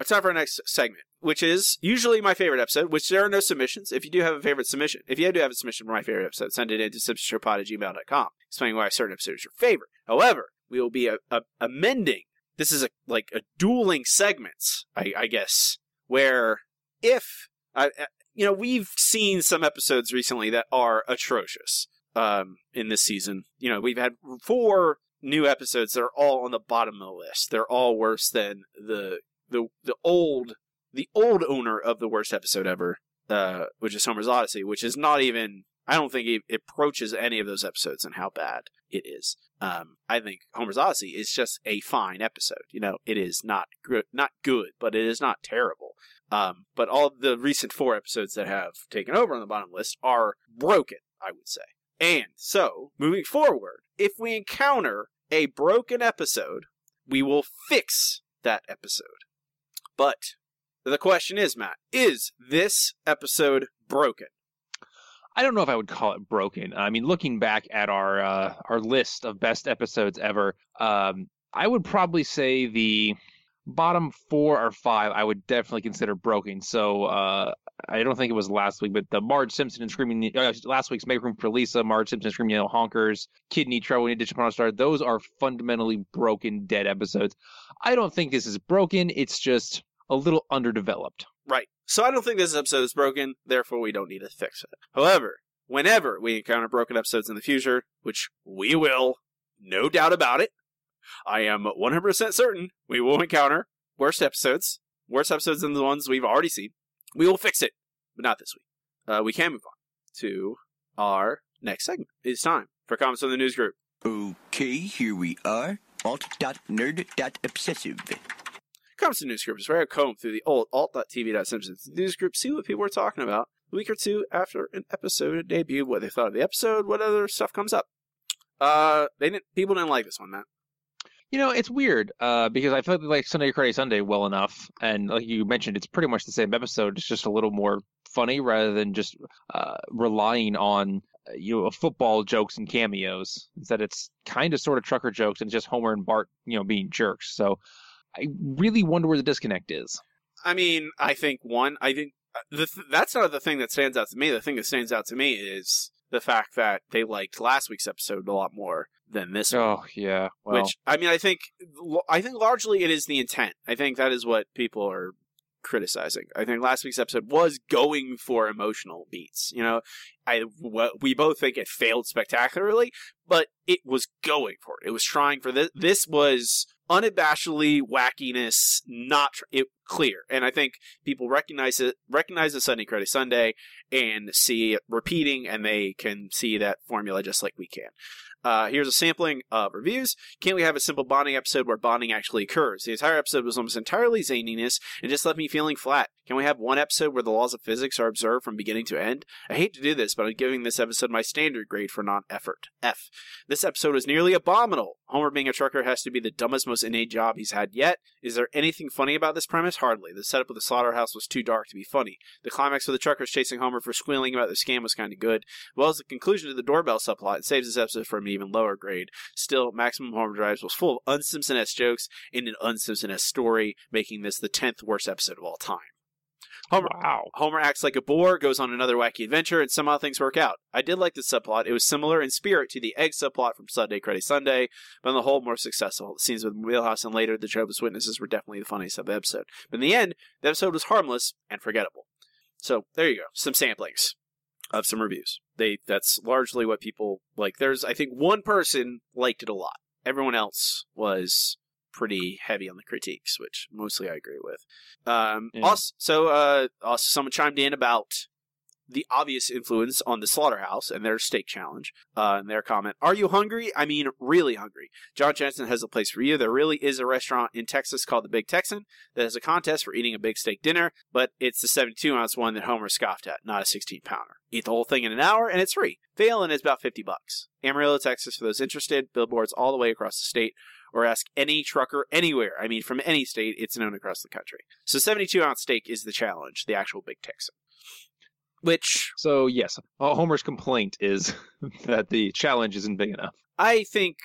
it's time for our next segment, which is usually my favorite episode, which there are no submissions. If you do have a favorite submission, if you do have a submission for my favorite episode, send it in to substitutepod at gmail.com, explaining why a certain episode is your favorite. However, we will be a, a, amending. This is a like a dueling segments, I, I guess, where if I, I- you know, we've seen some episodes recently that are atrocious um, in this season. You know, we've had four new episodes that are all on the bottom of the list. They're all worse than the the the old the old owner of the worst episode ever, uh, which is Homer's Odyssey, which is not even. I don't think it approaches any of those episodes and how bad it is. Um, I think Homer's Odyssey is just a fine episode. You know, it is not good, not good, but it is not terrible. Um, but all the recent four episodes that have taken over on the bottom list are broken, I would say. And so, moving forward, if we encounter a broken episode, we will fix that episode. But the question is, Matt, is this episode broken? I don't know if I would call it broken. I mean, looking back at our uh, our list of best episodes ever, um, I would probably say the bottom four or five I would definitely consider broken. So uh, I don't think it was last week, but the Marge Simpson and Screaming uh, last week's Make Room for Lisa, Marge Simpson and Screaming Honkers, Kidney Trouble, and Dish Upon a Star. Those are fundamentally broken, dead episodes. I don't think this is broken. It's just a little underdeveloped. Right. So I don't think this episode is broken, therefore we don't need to fix it. However, whenever we encounter broken episodes in the future, which we will, no doubt about it, I am 100% certain we will encounter worst episodes, worse episodes than the ones we've already seen. We will fix it, but not this week. Uh, we can move on to our next segment. It's time for comments on the news group. Okay, here we are. Alt.nerd.obsessive. Comments on the news group is where I comb through the old alt.tv.simpsons news group, see what people are talking about a week or two after an episode debuted, what they thought of the episode, what other stuff comes up. Uh, they didn't. People didn't like this one, Matt. You know, it's weird uh, because I feel like Sunday Cruddy Sunday well enough, and like you mentioned, it's pretty much the same episode. It's just a little more funny rather than just uh, relying on uh, you know football jokes and cameos. Instead, it's kind of sort of trucker jokes and just Homer and Bart, you know, being jerks. So I really wonder where the disconnect is. I mean, I think one. I think uh, the th- that's not the thing that stands out to me. The thing that stands out to me is the fact that they liked last week's episode a lot more than this one. Oh yeah, well, Which I mean, I think I think largely it is the intent. I think that is what people are criticizing. I think last week's episode was going for emotional beats. You know, I we both think it failed spectacularly, but it was going for it. It was trying for this. This was unabashedly wackiness, not tr- it clear, and I think people recognize it, recognize the Sunday Cruddy Sunday, and see it repeating, and they can see that formula just like we can. Uh, here's a sampling of reviews. Can't we have a simple bonding episode where bonding actually occurs? The entire episode was almost entirely zaniness and just left me feeling flat. Can we have one episode where the laws of physics are observed from beginning to end? I hate to do this, but I'm giving this episode my standard grade for non-effort. F. This episode is nearly abominable. Homer being a trucker has to be the dumbest, most innate job he's had yet. Is there anything funny about this premise? Hardly. The setup of the slaughterhouse was too dark to be funny. The climax of the truckers chasing Homer for squealing about the scam was kind of good, well as the conclusion to the doorbell subplot. It saves this episode from an even lower grade. Still, Maximum Homer Drives was full of un-Simpson-esque jokes and an un-Simpson-esque story, making this the 10th worst episode of all time. Homer, wow. Homer acts like a boor, goes on another wacky adventure, and somehow things work out. I did like this subplot. It was similar in spirit to the egg subplot from Sunday Cruddy Sunday, but on the whole, more successful. The scenes with Milhouse and later the Jehovah's Witnesses were definitely the funniest of the episode. But in the end, the episode was harmless and forgettable. So there you go. Some samplings of some reviews. They that's largely what people like. There's I think one person liked it a lot. Everyone else was pretty heavy on the critiques, which mostly I agree with. Um, Yeah. also, so uh, also someone chimed in about the obvious influence on the slaughterhouse and their steak challenge. Uh, in their comment, "Are you hungry? I mean, really hungry." John Jensen has a place for you. There really is a restaurant in Texas called the Big Texan that has a contest for eating a big steak dinner, but it's the 72 ounce one that Homer scoffed at, not a 16 pounder. Eat the whole thing in an hour, and it's free. Fail, is about 50 bucks. Amarillo, Texas, for those interested. Billboards all the way across the state or ask any trucker anywhere. I mean, from any state, it's known across the country. So 72 ounce steak is the challenge, the actual Big Texan. Which So yes, Homer's complaint is that the challenge isn't big enough. I think.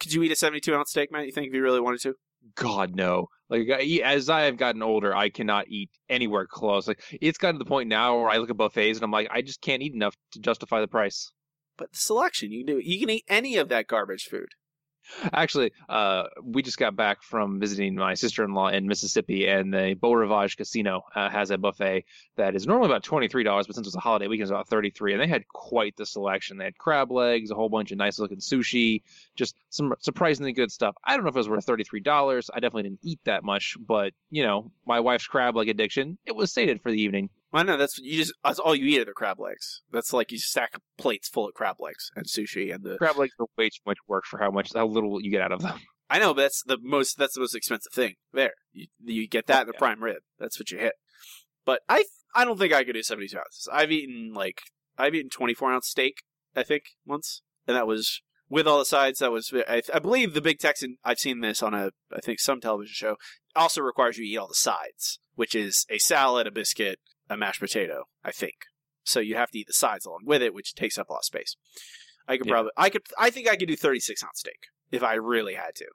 Could you eat a 72 ounce steak, Matt? You think if you really wanted to? God no. Like as I have gotten older, I cannot eat anywhere close. Like it's gotten to the point now where I look at buffets and I'm like, I just can't eat enough to justify the price. But the selection, you can do. You can eat any of that garbage food. Actually, uh, we just got back from visiting my sister-in-law in Mississippi, and the Beau Rivage Casino uh, has a buffet that is normally about twenty-three dollars, but since it's a holiday weekend, it's about thirty-three. And they had quite the selection. They had crab legs, a whole bunch of nice-looking sushi, just some surprisingly good stuff. I don't know if it was worth thirty-three dollars. I definitely didn't eat that much, but you know, my wife's crab leg addiction, it was sated for the evening. I know that's you just that's all you eat are the crab legs. That's like you stack plates full of crab legs and sushi and the Crab legs are way too much work for how much how little you get out of them. I know, but that's the most that's the most expensive thing. There, you, you get that and the prime rib. That's what you hit. But I I don't think I could do seventy two ounces. I've eaten like I've eaten twenty four ounce steak. I think once, and that was with all the sides. That was I, I believe the Big Texan. I've seen this on a I think some television show. Also requires you to eat all the sides, which is a salad, a biscuit, a mashed potato. I think. So you have to eat the sides along with it, which takes up a lot of space. I could Yeah. probably I could I think I could do thirty six ounce steak if I really had to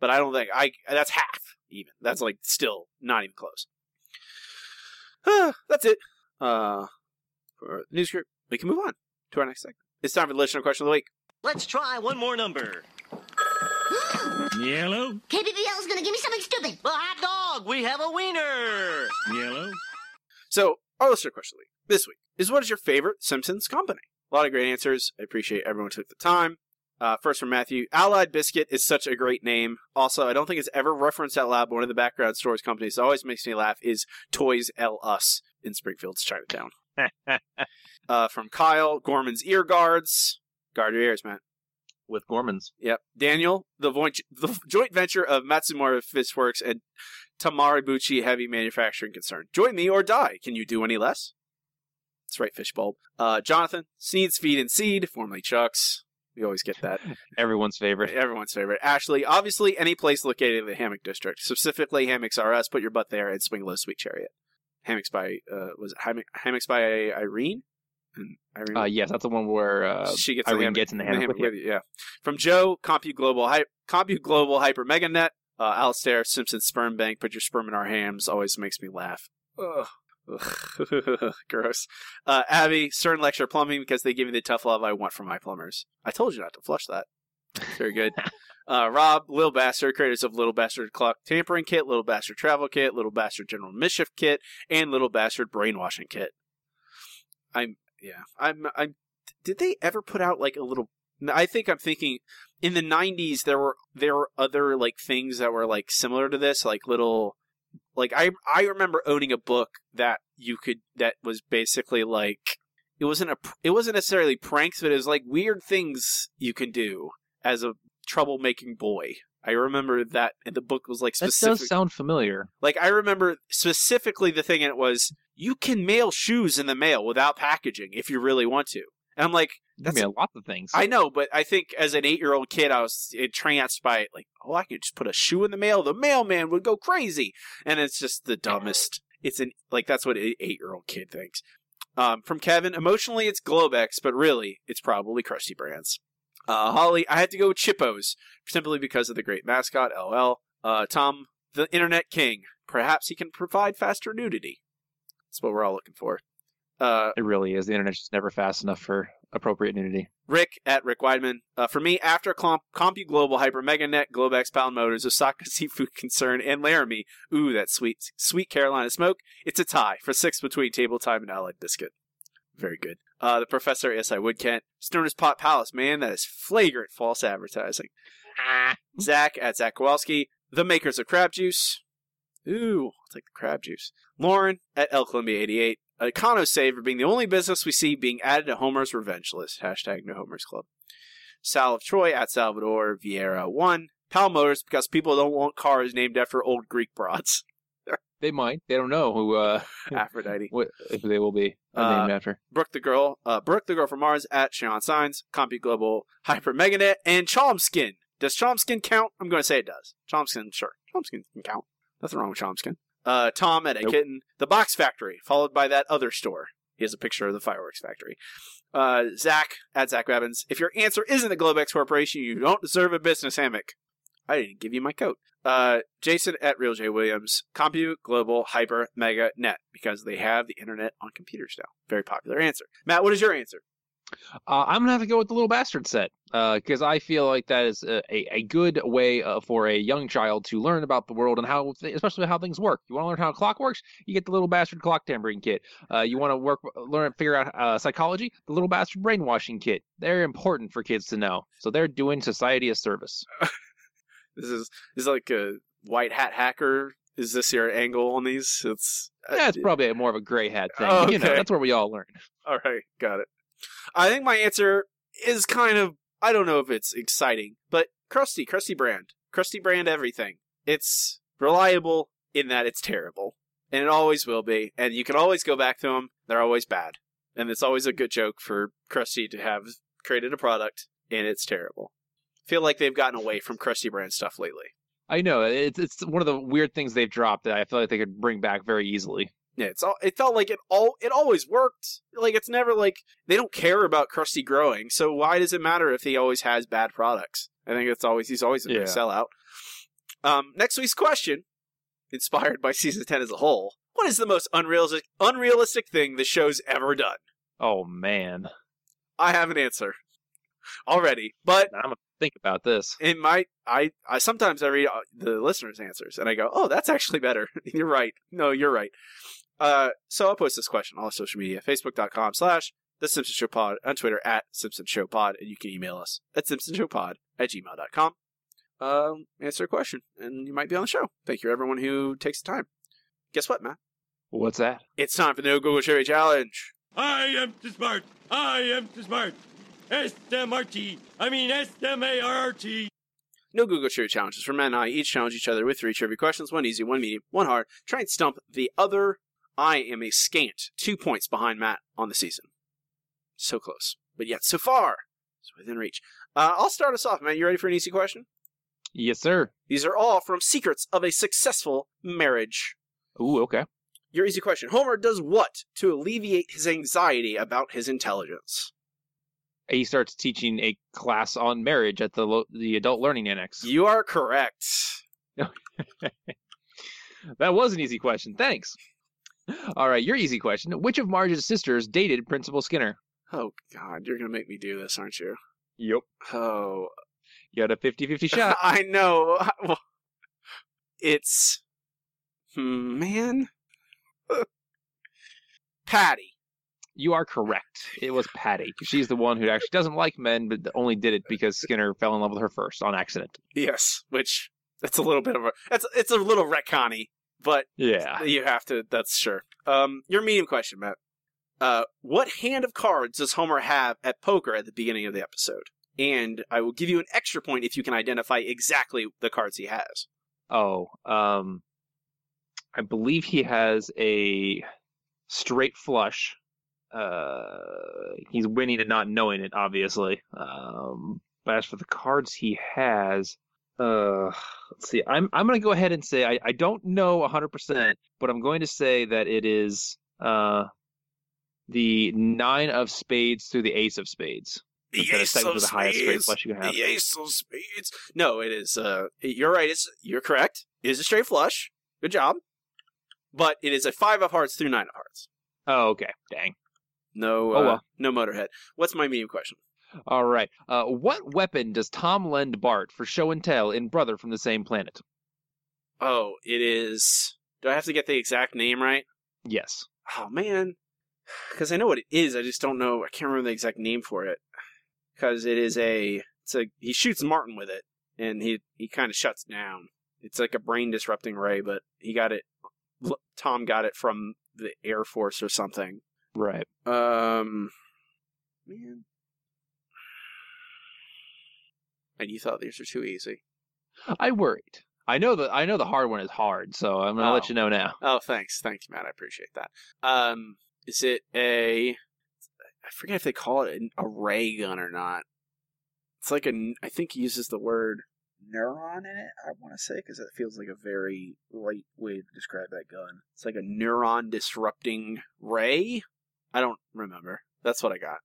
but I don't think I. That's half even. That's like still not even close. that's it. Uh, for the news group, we can move on to our next segment. It's time for the listener question of the week. Let's try one more number. Yellow. KBBL is gonna give me something stupid. The hot dog. We have a wiener. Yellow. So, our listener question of the week this week is: What is your favorite Simpsons company? A lot of great answers. I appreciate everyone took the time. Uh, first from Matthew, Allied Biscuit is such a great name. Also, I don't think it's ever referenced out loud, but one of the background stories companies that always makes me laugh is Toys L Us in Springfield's Chinatown. uh, from Kyle, Gorman's Ear Guards. Guard your ears, man. With Gorman's. Yep. Daniel, the, voint- the joint venture of Matsumura Fishworks and Tamaribuchi Heavy Manufacturing Concern. Join me or die. Can you do any less? That's right, Fishbulb. Uh, Jonathan, Sneed's Feed and Seed, formerly Chuck's. We always get that. Everyone's favorite. Everyone's favorite. Ashley, obviously any place located in the Hammock District, specifically Hammocks RS, put your butt there and swing low, sweet chariot. Hammocks by, uh, was it Hammock, Hammocks by Irene? And Irene? Uh, yes, that's the one where uh, she gets Irene in the hammock, gets in the hammock with you. with you. Yeah. From Joe, Compu Global, Hy- Compu Global Hyper Meganet, uh, Alistair, Simpson Sperm Bank, put your sperm in our hams, always makes me laugh. Ugh. Ugh. Gross. Uh, Abby, Stern Lecture Plumbing because they give me the tough love I want from my plumbers. I told you not to flush that. Very good. uh, Rob, Little Bastard, creators of Little Bastard Clock Tampering Kit, Little Bastard Travel Kit, Little Bastard General Mischief Kit, and Little Bastard Brainwashing Kit. I'm, yeah, I'm, I'm, did they ever put out like a little, I think I'm thinking in the 90s there were, there were other like things that were like similar to this, like little, like I I remember owning a book that you could that was basically like it wasn't a it wasn't necessarily pranks but it was like weird things you can do as a troublemaking boy. I remember that and the book was like That does sound familiar. like I remember specifically the thing and it was you can mail shoes in the mail without packaging if you really want to. And I'm like That's a lot of things. I know, but I think as an eight year old kid, I was entranced by it. Like, oh, I could just put a shoe in the mail. The mailman would go crazy. And it's just the dumbest. It's an, like, that's what an eight year old kid thinks. Um, from Kevin, emotionally, it's Globex, but really, it's probably Krusty Brands. Uh, Holly, I had to go with Chippos, simply because of the great mascot, LL. Uh, Tom, the internet king. Perhaps he can provide faster nudity. That's what we're all looking for. Uh, It really is. The internet's just never fast enough for appropriate nudity. Rick at Rick Weidman. Uh, for me, after Comp- Compu Global, Hyper Meganet, Globex, Powell Motors, Osaka Seafood Concern, and Laramie, ooh, that sweet, sweet Carolina smoke, it's a tie for six between Table Time and Allied Biscuit. Very good. Uh, the Professor, yes, I would, Kent. Stoner's Pot Palace, man, that is flagrant false advertising. Zach at Zach Kowalski. The makers of crab juice. Ooh, I'll take the crab juice. Lauren at El Columbia 88. Econo Saver being the only business we see being added to Homer's Revenge list. Hashtag no Homer's Club. Sal of Troy at Salvador Vieira 1. Powell Motors because people don't want cars named after old Greek broads. They might. They don't know who uh, Aphrodite. what if they will be Uh, named after. Brooke the Girl, uh, Brooke the Girl from Mars at Sean Signs, Compu Global, Hyper Meganet, and Chomskin. Does Chomskin count? I'm going to say it does. Chomskin, sure. Chomskin can count. Nothing wrong with Chomskin. Uh, Tom at a Nope. Kitten, The Box Factory, followed by that other store. He has a picture of the fireworks factory. Uh, Zach at Zach Rabbins. If your answer isn't the Globex Corporation, you don't deserve a business hammock. I didn't give you my coat. Uh, Jason at Real J Williams, Compu Global Hyper Mega Net because they have the internet on computers now. Very popular answer. Matt, what is your answer? Uh, I'm gonna have to go with the little bastard set because I feel like that is a, a, good way uh, for a young child to learn about the world and how, especially how things work. You want to learn how a clock works? You get the little bastard clock tampering kit. Uh, you want to work, learn, figure out uh, psychology? The little bastard brainwashing kit. They're important for kids to know, so they're doing society a service. This is this is like a white hat hacker. Is this your angle on these? It's Yeah, it's probably more of a gray hat thing. Oh, You know, that's where we all learn. all right. Got it. I think my answer is kind of I don't know if it's exciting, but Krusty, Krusty brand, Krusty brand everything. It's reliable in that it's terrible, and it always will be. And you can always go back to them. They're always bad, and it's always a good joke for Krusty to have created a product and it's terrible. feel like they've gotten away from Krusty brand stuff lately. I know it's it's one of the weird things they've dropped that I feel like they could bring back very easily. Yeah, it's all. It felt like it all. It always worked. Like it's never like they don't care about Krusty growing. So why does it matter if he always has bad products? I think it's always he's always a big Yeah. sellout. Um, next week's question, inspired by season ten as a whole, what is the most unrealistic unrealistic thing the show's ever done? Oh man, I have an answer already, but I'm gonna think about this. It might. I, I sometimes I read uh, the listeners' answers and I go, oh, that's actually better. you're right. No, you're right. Uh, so I'll post this question on all social media: facebook.com slash the Simpson Show Pod on Twitter at Simpson Show Pod, and you can email us at simpsonshowpod at gmail.com. Um, answer a question, and you might be on the show. Thank you, everyone who takes the time. Guess what, Matt? What's that? It's time for the No Google Trivia Challenge. I am too smart. I am too smart. S-M-R-T. I mean S-M-A-R-R-T. No Google Trivia challenges for men and I each challenge each other with three trivia questions, one easy, one medium, one hard. Try and stump the other I am a scant two points behind Matt on the season. So close, but yet so far, it's within reach. Uh, I'll start us off, Matt. You ready for an easy question? Yes, sir. These are all from Secrets of a Successful Marriage. Ooh, okay. Your easy question. Homer does what to alleviate his anxiety about his intelligence? He starts teaching a class on marriage at the lo- the adult learning annex. You are correct. that was an easy question. Thanks. All right, your easy question. Which of Marge's sisters dated Principal Skinner? Oh, God. You're going to make me do this, aren't you? Yep. Oh. You had a 50 50 shot. I know. It's. Man. Patty. You are correct. It was Patty. She's the one who actually doesn't like men, but only did it because Skinner fell in love with her first on accident. Yes, which that's a little bit of a that's it's a little retconny, but Yeah. you have to. That's sure. Um, your medium question, Matt. Uh, what hand of cards does Homer have at poker at the beginning of the episode? And I will give you an extra point if you can identify exactly the cards he has. Oh, um, I believe he has a straight flush. Uh, he's winning and not knowing it, obviously. Um, but as for the cards he has, uh, let's see. I'm I'm gonna go ahead and say I, I don't know 100, percent but I'm going to say that it is uh the nine of spades through the ace of spades. The of ace of to the highest spades. flush you can have. The ace of spades. No, it is. Uh, you're right. It's you're correct. It is a straight flush. Good job. But it is a five of hearts through nine of hearts. Oh, okay. Dang. No. Oh, uh, well. No motorhead. What's my medium question? All right. Uh, what weapon does Tom lend Bart for show and tell in Brother from the Same Planet? Oh, it is. Do I have to get the exact name right? Yes. Oh man, because I know what it is. I just don't know. I can't remember the exact name for it. Because it is a. It's a. He shoots Martin with it, and he he kind of shuts down. It's like a brain disrupting ray, but he got it. Tom got it from the Air Force or something. Right. Um, man. And you thought these were too easy. I worried. I know that I know the hard one is hard, so I'm gonna let Oh. you know now. Oh, thanks, thanks, Matt. I appreciate that. Um, is it a? I forget if they call it a, a ray gun or not. It's like a. I think he uses the word neuron in it. I want to say because it feels like a very right way to describe that gun. It's like a neuron disrupting ray. I don't remember. That's what I got.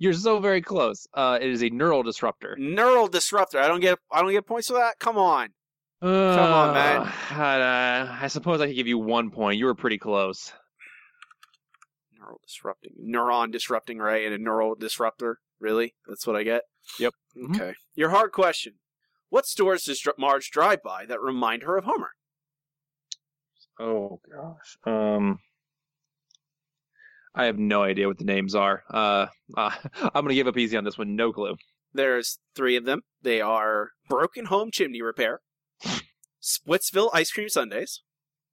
You're so very close. Uh, it is a neural disruptor. Neural disruptor. I don't get. I don't get points for that. Come on. Come on, man. Uh, I suppose I could give you one point. You were pretty close. Neural disrupting. Neuron disrupting ray and a neural disruptor. Really? That's what I get. Yep. Okay. Your hard question. What stores does Marge drive by that remind her of Homer? Oh gosh. Um, I have no idea what the names are. Uh, uh I'm gonna give up easy on this one. No clue. There's three of them. They are Broken Home Chimney Repair, Splitsville Ice Cream Sundays,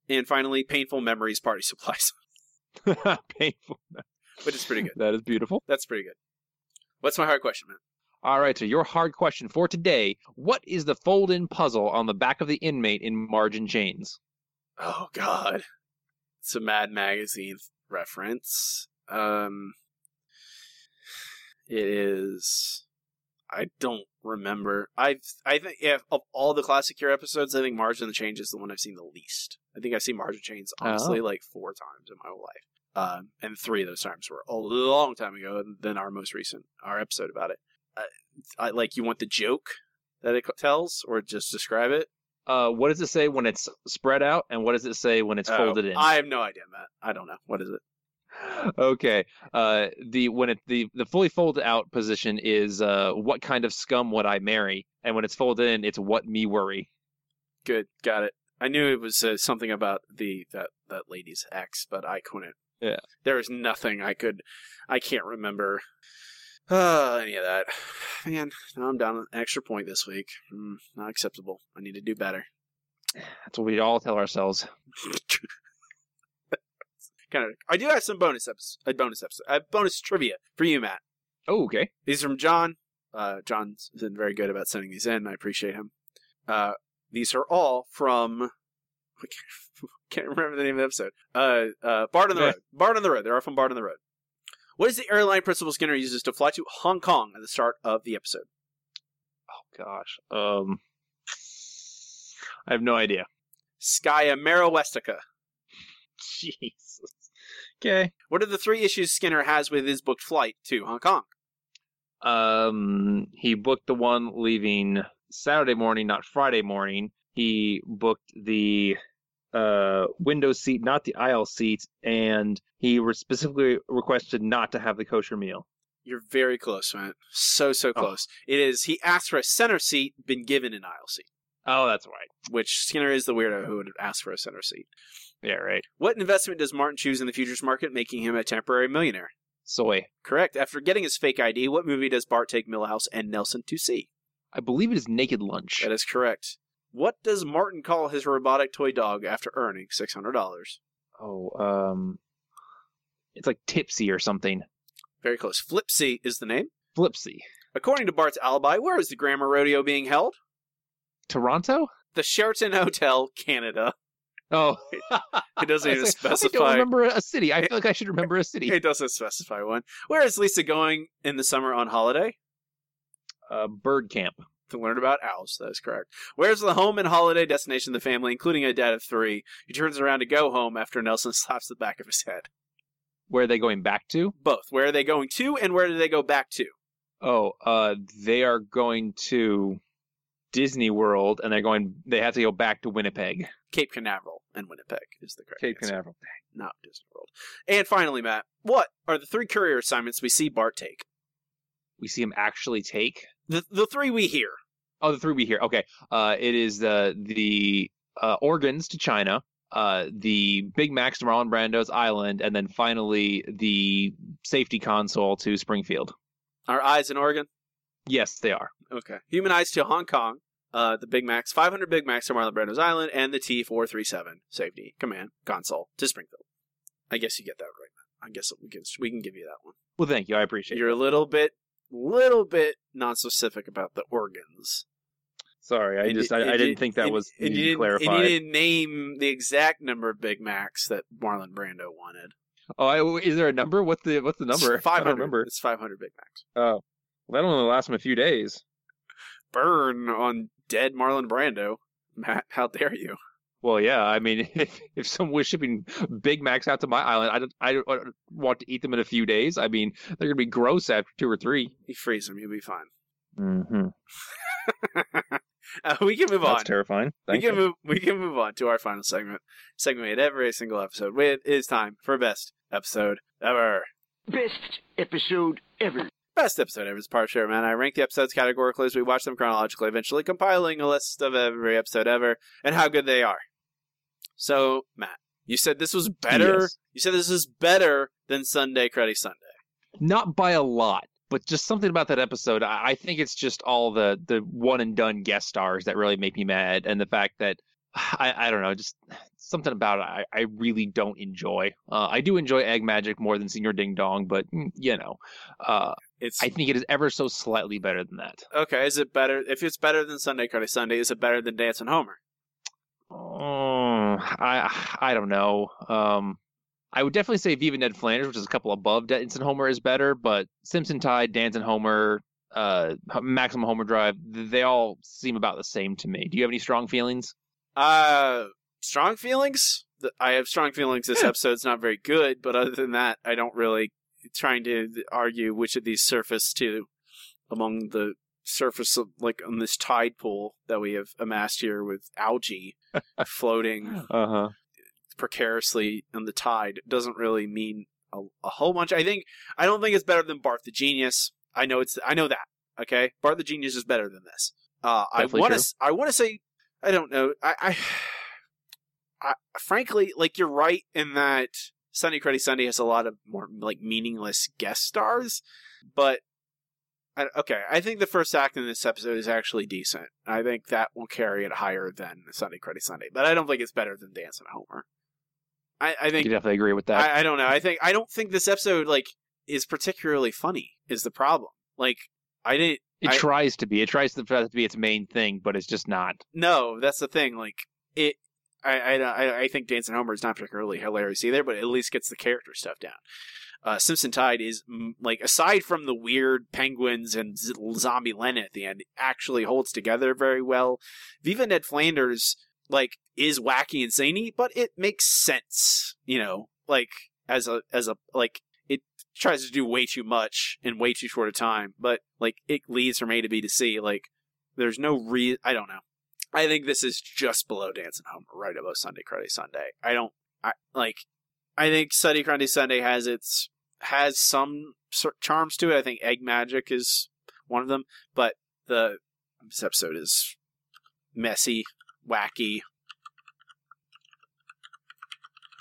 and finally Painful Memories Party Supplies. Painful. But it's pretty good. That is beautiful. That's pretty good. What's my hard question, man? All right, so your hard question for today: What is the fold-in puzzle on the back of the inmate in Marge in Chains? Oh God, it's a Mad Magazine reference. Um, it is. I don't remember. I I think yeah, of all the classic Cure episodes, I think Margin the Change is the one I've seen the least. I think I've seen Marge and Chains honestly Oh. like four times in my whole life. Um, and three of those times were a long time ago than our most recent our episode about it. Uh, I like you want the joke that it tells, or just describe it. Uh, what does it say when it's spread out, and what does it say when it's Oh, folded in? I have no idea, Matt. I don't know. What is it? okay. Uh, the when it the the fully folded out position is uh, what kind of scum would I marry, and when it's folded in, it's what me worry. Good, got it. I knew it was uh, something about the that that lady's ex, but I couldn't. Yeah. There is nothing I could. I can't remember uh, any of that. Man, now I'm down an extra point this week. Mm, not acceptable. I need to do better. That's what we all tell ourselves. Kind of. I do have some bonus episodes. A bonus episode. A bonus trivia for you, Matt. Oh, okay. These are from John. Uh, John's been very good about sending these in. I appreciate him. Uh, these are all from Can't remember the name of the episode. Uh, uh, Bart on the Road. Bart on the Road. They're all from Bart on the Road. What is the airline Principal Skinner uses to fly to Hong Kong at the start of the episode? Oh gosh. Um, I have no idea. Skya Westica. Jesus. Okay. What are the three issues Skinner has with his booked flight to Hong Kong? Um, he booked the one leaving Saturday morning, not Friday morning. He booked the uh window seat, not the aisle seat, and he was specifically requested not to have the kosher meal. You're very close, man. So so Oh. close. It is. He asked for a center seat, been given an aisle seat. Oh, that's right. Which Skinner is the weirdo who would ask for a center seat. Yeah, right. What investment does Martin choose in the futures market, making him a temporary millionaire? Soy. Correct. After getting his fake ID, what movie does Bart take Milhouse and Nelson to see? I believe it is Naked Lunch. That is correct. What does Martin call his robotic toy dog after earning six hundred dollars? Oh, um, it's like Tipsy or something. Very close. Flipsy is the name. Flipsy. According to Bart's alibi, where is the Grammar Rodeo being held? Toronto? The Sheraton Hotel, Canada. Oh, It doesn't even like, I specify. don't remember a city. I feel like I should remember a city. It doesn't specify one. Where is Lisa going in the summer on holiday? Uh, bird camp. To learn about owls. That is correct. Where's the home and holiday destination of the family, including a dad of three? He turns around to go home after Nelson slaps the back of his head. Where are they going back to? Both. Where are they going to, and where do they go back to? Oh, uh, they are going to Disney World, and they're going. They have to go back to Winnipeg. Cape Canaveral and Winnipeg is the correct Cape answer. Canaveral. Not Disney World. And finally, Matt, what are the three courier assignments we see Bart take? We see him actually take. The the three we hear. Oh, the three we hear. Okay. Uh, it is the the uh, organs to China, uh, the Big Macs to Marlon Brando's island, and then finally the safety console to Springfield. Our eyes in Oregon. Yes, they are. Okay. Human eyes to Hong Kong. Uh, the Big Macs, 500 Big Macs to Marlon Brando's Island, and the T437 safety command console to Springfield. I guess you get that right. I guess we can we can give you that one. Well, thank you. I appreciate it. You're a little bit, little bit non-specific about the organs. Sorry, I just you- I, and I didn't think that and- was and needed you to didn't- clarify. And you didn't name the exact number of Big Macs that Marlon Brando wanted. Oh, I, is there a number? What's the what's the number? 500. I don't remember. It's 500 Big Macs. Oh, well, that only lasts him a few days. Burn on dead Marlon Brando. Matt, how dare you? Well, yeah. I mean, if, if someone was shipping Big Macs out to my island, I don't, I don't want to eat them in a few days. I mean, they're gonna be gross after two or three. You freeze them, you'll be fine. Mm-hmm. Uh, we can move That's on. That's terrifying. We Thank can you. move. We can move on to our final segment. Segment we had every single episode. It is time for best episode ever. Best episode ever. Best episode ever is part of Share Man. I rank the episodes categorically as we watch them chronologically, eventually compiling a list of every episode ever and how good they are. So, Matt, you said this was better. Yes. You said this is better than Sunday Cruddy Sunday. Not by a lot, but just something about that episode. I, I think it's just all the the one and done guest stars that really make me mad, and the fact that I I don't know, just something about it I, I really don't enjoy. Uh, I do enjoy Egg Magic more than Senor Ding Dong, but mm, you know, uh, It's I think it is ever so slightly better than that. okay. Is it better? If it's better than Sunday Cruddy Sunday, is it better than Dancing Homer? Oh, I I don't know. Um, I would definitely say Viva Ned Flanders, which is a couple above Dancing Homer, is better. But Simpson Tide, Dancing Homer, uh, Maximum Homerdrive, they all seem about the same to me. Do you have any strong feelings? Uh, strong feelings. I have strong feelings. This episode's not very good, but other than that, I don't really trying to argue which of these surface to among the surface of like on this tide pool that we have amassed here with algae floating Uh huh. Precariously on the tide doesn't really mean a, a whole bunch. I think I don't think it's better than Bart the Genius. I know it's I know that. Okay, Bart the Genius is better than this. Uh, I want to I want to say I don't know. I, I I frankly like you're right in that Sunday Cruddy Sunday has a lot of more like meaningless guest stars, but I, okay, I think the first act in this episode is actually decent. I think that will carry it higher than Sunday Cruddy Sunday, but I don't think it's better than Dancing Homer. I, I You think definitely agree with that. I, I don't know. I think I don't think this episode like is particularly funny. Is the problem? Like I didn't. it I- tries to be. It tries to, to be its main thing, but it's just not. No, that's the thing. Like it, I, I I I think Dancing Homer is not particularly hilarious either, but at least gets the character stuff down. Uh, Simpson Tide is mm, like aside from the weird penguins and z- zombie Lennon at the end, actually holds together very well. Viva Ned Flanders like is wacky and zany, but it makes sense. You know, like as a as a like it tries to do way too much in way too short a time, but like it leads from A to B to C. Like there's no re I don't know. I think this is just below Dancing Home, right above Sunday Cruddy Sunday. I don't I like I think Sunday Cruddy Sunday has its has some charms to it. I think Egg Magic is one of them, but the this episode is messy, wacky,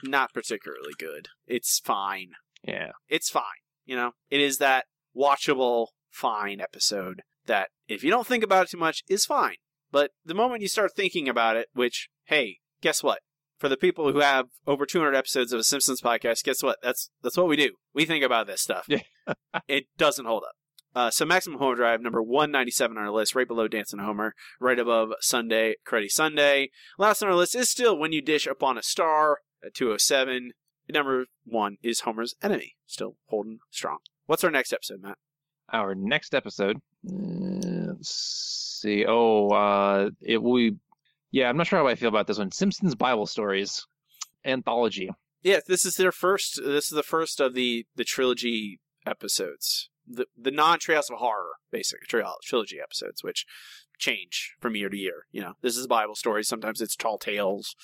not particularly good. It's fine. Yeah. It's fine. You know, it is that watchable, fine episode that if you don't think about it too much is fine. But the moment you start thinking about it, which, hey, guess what? For the people who have over 200 episodes of a Simpsons podcast, guess what? That's that's what we do. We think about this stuff. Yeah. it doesn't hold up. Uh, so Maximum Homerdrive, number 197 on our list, right below Dancing Homer, right above Sunday, Cruddy Sunday. Last on our list is still When You Dish Upon a Star at 207. Number one is Homer's Enemy, still holding strong. What's our next episode, Matt? Our next episode. uh, Let's see. Oh, uh, it will. Be, yeah, I'm not sure how I feel about this one. Simpsons Bible Stories anthology. Yeah, this is their first. This is the first of the the trilogy episodes, the the non Treehouse of Horror basic trilogy episodes, which change from year to year. You know, this is Bible stories. Sometimes it's tall tales.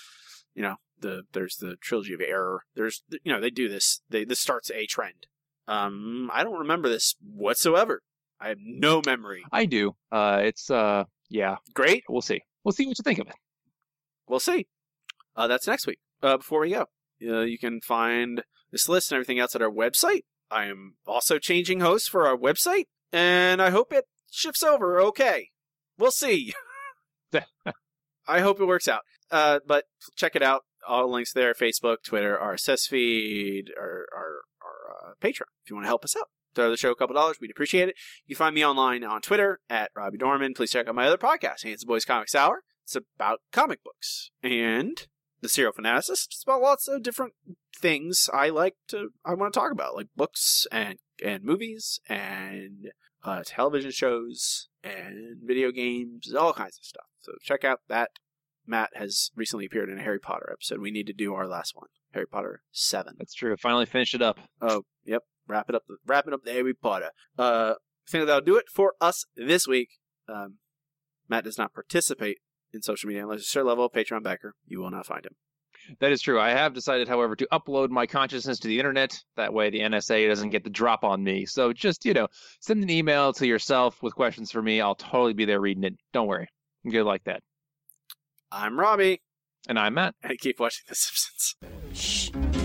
You know, the there's the trilogy of error. There's you know they do this. They this starts a trend. Um, I don't remember this whatsoever. I have no memory. I do. Uh, it's uh, yeah, Great. we'll see. We'll see what you think of it. We'll see. Uh, that's next week. Uh, before we go, uh, you can find this list and everything else at our website. I am also changing hosts for our website, and I hope it shifts over okay. We'll see. I hope it works out. Uh, but check it out. All links there Facebook, Twitter, our RSS feed, or our, our uh, Patreon if you want to help us out. Throw the show a couple dollars. We'd appreciate it. You can find me online on Twitter at Robbie Dorman. Please check out my other podcast, Handsome Boys Comics Hour. It's about comic books. And the Serial Fanaticist. It's about lots of different things I like to, I want to talk about, like books and, and movies and uh, television shows and video games, all kinds of stuff. So check out that. Matt has recently appeared in a Harry Potter episode. We need to do our last one, Harry Potter Seven. That's true. Finally finish it up. Oh, yep. Wrap it up. Wrapping up the Harry Potter. Uh, I think that'll do it for us this week. Um, Matt does not participate in social media unless you're a certain level of Patreon backer. You will not find him. That is true. I have decided, however, to upload my consciousness to the internet. That way, the NSA doesn't get the drop on me. So just you know, send an email to yourself with questions for me. I'll totally be there reading it. Don't worry. I'm good like that. I'm Robbie, And I'm Matt. and keep watching The Simpsons. Shh.